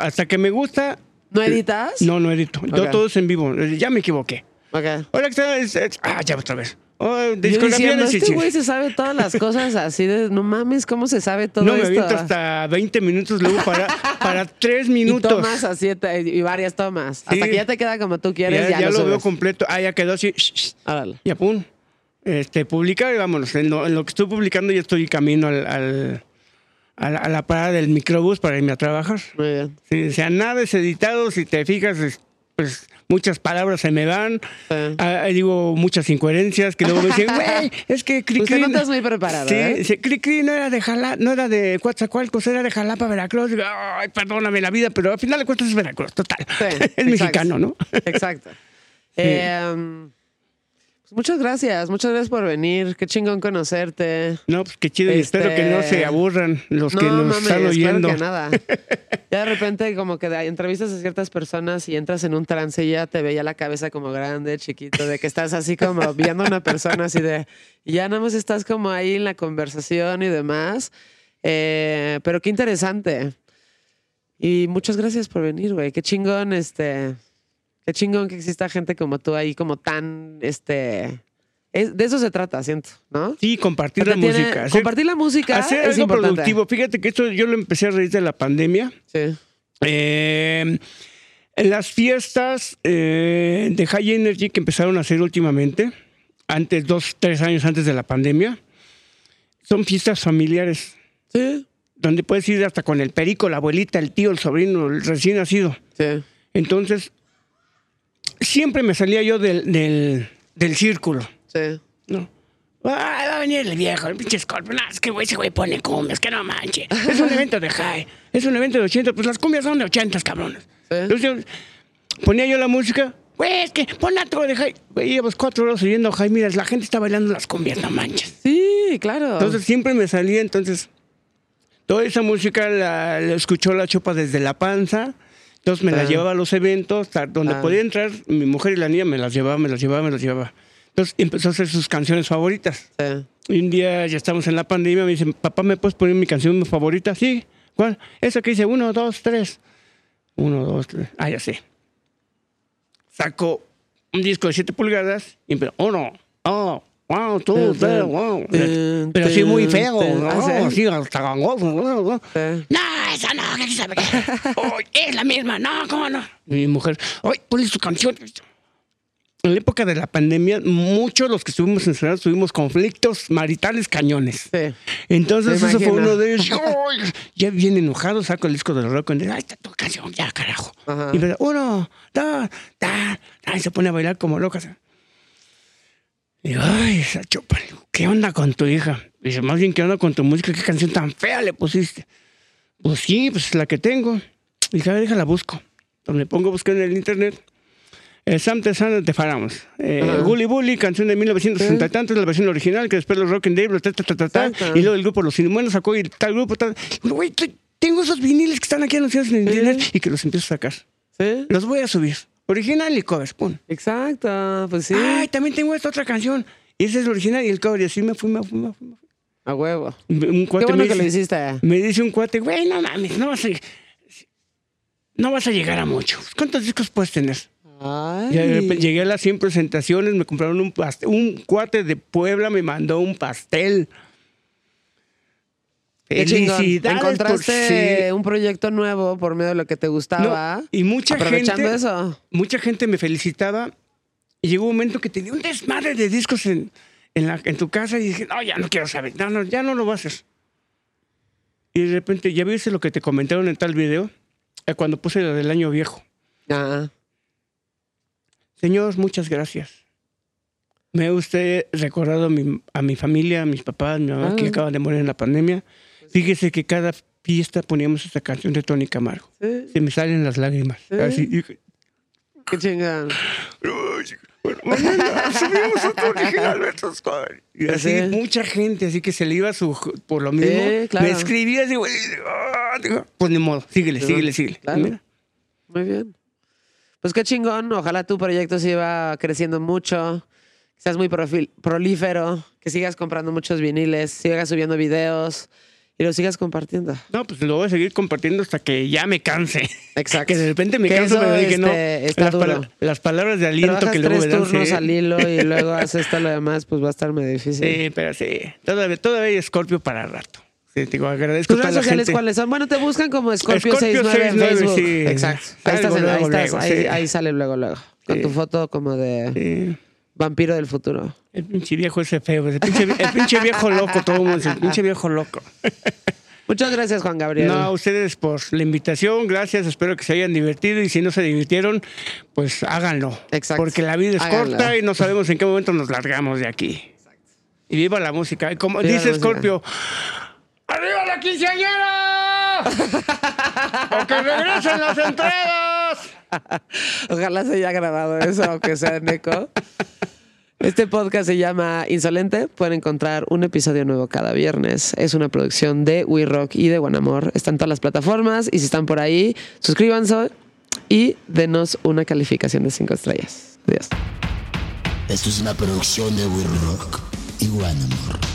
hasta que me gusta, ¿No editas? no, no edito. Yo todo es en vivo. Ya me equivoqué. Ok. Hola, ¿qué tal? Ah, ya otra vez. Oh, Yo discografía de este güey se sabe todas las cosas así de, no mames, ¿cómo se sabe todo No, me esto? aviento hasta 20 minutos, luego para, para 3 y minutos. tomas así te- y varias tomas. Hasta Sí. que ya te queda como tú quieres, ya ya, ya lo, veo completo. Ah, ya quedó así. Ya, pum. Este, publicar y vámonos. En lo, en lo que estoy publicando, ya estoy camino al, al- a, la, a la parada del microbús para irme a trabajar. Muy bien. Sí, o sea, nada es editado. Si te fijas, pues muchas palabras se me van. Sí. Ah, digo muchas incoherencias que luego me dicen, güey, es que Cri Usted no estás muy preparado, Sí, ¿eh? dice, Cri Cri no era de Jalapa, no era de Coatzacoalcos, era de Jalapa, Veracruz. Digo, Ay, perdóname la vida, pero al final de cuentas es Veracruz, total. Sí, es exacto. mexicano, ¿no? Exacto. Eh, muchas gracias, muchas gracias por venir. Qué chingón conocerte. No, pues qué chido y Este- espero que no se aburran los que no nos mames, están oyendo. que nada. Ya de repente como que entrevistas a ciertas personas y entras en un trance y ya te veía la cabeza como grande, chiquito, de que estás así como viendo a una persona así de... Y ya nada más estás como ahí en la conversación y demás. Eh, pero qué interesante. Y muchas gracias por venir, güey. Qué chingón, este... Qué chingón que exista gente como tú ahí, como tan, este... es- de eso se trata, siento, ¿no? Sí, compartir la tiene- música. hacer- compartir la música hacer es algo importante. productivo. Fíjate que esto yo lo empecé a raíz de la pandemia. Sí. Eh, en las fiestas eh, de High Energy que empezaron a hacer últimamente, antes, dos, tres años antes de la pandemia, son fiestas familiares, Sí. donde puedes ir hasta con el perico, la abuelita, el tío, el sobrino, el recién nacido. Sí. Entonces, siempre me salía yo del, del, del círculo, Sí. ¿no? Ah, va a venir el viejo, el pinche Scorpio. No, es que güey, ese güey pone cumbias, que no manche. Es un evento de high, es un evento de 80, pues las cumbias son de 80, cabrones. Sí. Entonces ponía yo la música, güey, es que pon algo de high. Güey, llevas cuatro horas oyendo high, mira, la gente está bailando las cumbias, no manches. Sí, claro. Entonces siempre me salía, entonces, toda esa música la, la escuchó la chopa desde la panza. Entonces me Ah. las llevaba a los eventos, donde Ah. podía entrar, mi mujer y la niña me las llevaba, me las llevaba, me las llevaba. Entonces empezó a hacer sus canciones favoritas. Sí. Y un día ya estamos en la pandemia, me dicen, papá, ¿me puedes poner mi canción favorita? Sí. ¿Cuál? Esa que dice uno, dos, tres. Uno, dos, tres. Ah, ya sé. Saco un disco de 7 pulgadas y empezó, uno, oh, wow, tú, tres, wow. Pero así muy feo, ¿no? sí. Así hasta gangoso, ¿no? Sí. Esa no, que sabe qué. Es la misma, no, ¿cómo no? Mi mujer, oye, ponle su canción. En la época de la pandemia, muchos de los que estuvimos encerrados tuvimos conflictos maritales cañones. Sí. Entonces, eso fue uno de ellos. Ya bien enojado, saco el disco del rock y dice, ahí está tu canción, ya, carajo. Ajá. Y me uno, dos, ta, ta, y se pone a bailar como loca. Y digo, ay, esa digo, ¿qué onda con tu hija? Dice, más bien, ¿qué onda con tu música? ¿Qué canción tan fea le pusiste? Pues sí, pues es la que tengo. Y dije, a ver, déjala busco. Entonces me pongo a buscar en el internet. El Sam de Sand de Faramos. Eh, Ajá. Gully Bully, canción de 1960 y tantos, la versión original, que después los Rock and Dave, ta, ta, ta, ta, ta, y luego el grupo Los Inhumanos sacó y tal grupo, tal. Güey, te- tengo esos viniles que están aquí anunciados en internet y que los empiezo a sacar. Los voy a subir. Original y covers, pum. Exacto. Pues sí. Ay, también tengo esta otra canción. Y ese es el original y el cover. Y así me fui, me fui, me fui. me fui. A huevo. Un Qué bueno me que lo dice, hiciste. me dice un cuate, güey, no mames, no vas a, no vas a llegar a mucho. ¿Cuántos discos puedes tener? Ay. Repente llegué a las 100 presentaciones, me compraron un pastel. Un cuate de Puebla me mandó un pastel. Qué. Felicidades por Encontraste sí. un proyecto nuevo por medio de lo que te gustaba. No, y mucha aprovechando gente, eso. mucha gente me felicitaba. Y llegó un momento que tenía un desmadre de discos en, en, la- en tu casa y dije, no, ya no quiero saber, no, no, ya no lo voy a hacer. Y de repente, ¿ya viste lo que te comentaron en tal video? Eh, cuando puse lo del año viejo. Ah, Señor, muchas gracias. Me ha usted recordado a mi, a mi familia, a mis papás, mi mamá, que Ah. acaban de morir en la pandemia. Fíjese que cada fiesta poníamos esta canción de Tony Camargo. sí, Se me salen las lágrimas. Sí. Así, dije, qué chingón. "Ay, bueno, mañana subimos otro original, Alberto Escobar". Y así, Sí. mucha gente, así que se le iba su, por lo mismo. claro. Me escribía así, güey, ah, pues ni modo, síguele, Sí, síguele, síguele. claro. Mira. Muy bien. Pues qué chingón. Ojalá tu proyecto siga creciendo mucho. Que seas muy profil- prolífero. Que sigas comprando muchos viniles. Sigas subiendo videos. Y lo sigas compartiendo. No, pues lo voy a seguir compartiendo hasta que ya me canse. Exacto. Que de repente me Que canso, pero dije, no. este, está las, duro. pala- las palabras de aliento Trabajas que luego tres turnos sí. al hilo y luego haces esto lo demás, pues va a estar muy difícil. Sí, pero sí. Todavía, todavía hay Scorpio para rato. Sí, te digo, agradezco ¿Tus redes sociales gente. cuáles son? Bueno, te buscan como Scorpio, Scorpio 69 en 69, Facebook. sí. Exacto. Ahí, estás, en- ahí, luego, estás, luego, ahí, sí. ahí sale luego, luego. Con Sí. tu foto como de Sí. Vampiro del futuro. El pinche viejo ese feo. El pinche, el pinche viejo loco, todo el mundo dice, el pinche viejo loco. Muchas gracias, Juan Gabriel. No, a ustedes por la invitación, gracias. Espero que se hayan divertido y si no se divirtieron, pues háganlo. Exacto. Porque la vida es Háganlo. corta y no sabemos en qué momento nos largamos de aquí. Y viva la música. Y Como Viva dice. Scorpio, ¡arriba la quinceañera! ¡O que regresen las entradas! Ojalá se haya grabado eso, aunque sea en eco. Este podcast se llama Insolente. Pueden encontrar un episodio nuevo cada viernes. Es una producción de We Rock y de Guanamor. Están en todas las plataformas y si están por ahí, suscríbanse y denos una calificación de cinco estrellas. Adiós. Esto es una producción de We Rock y One Amor.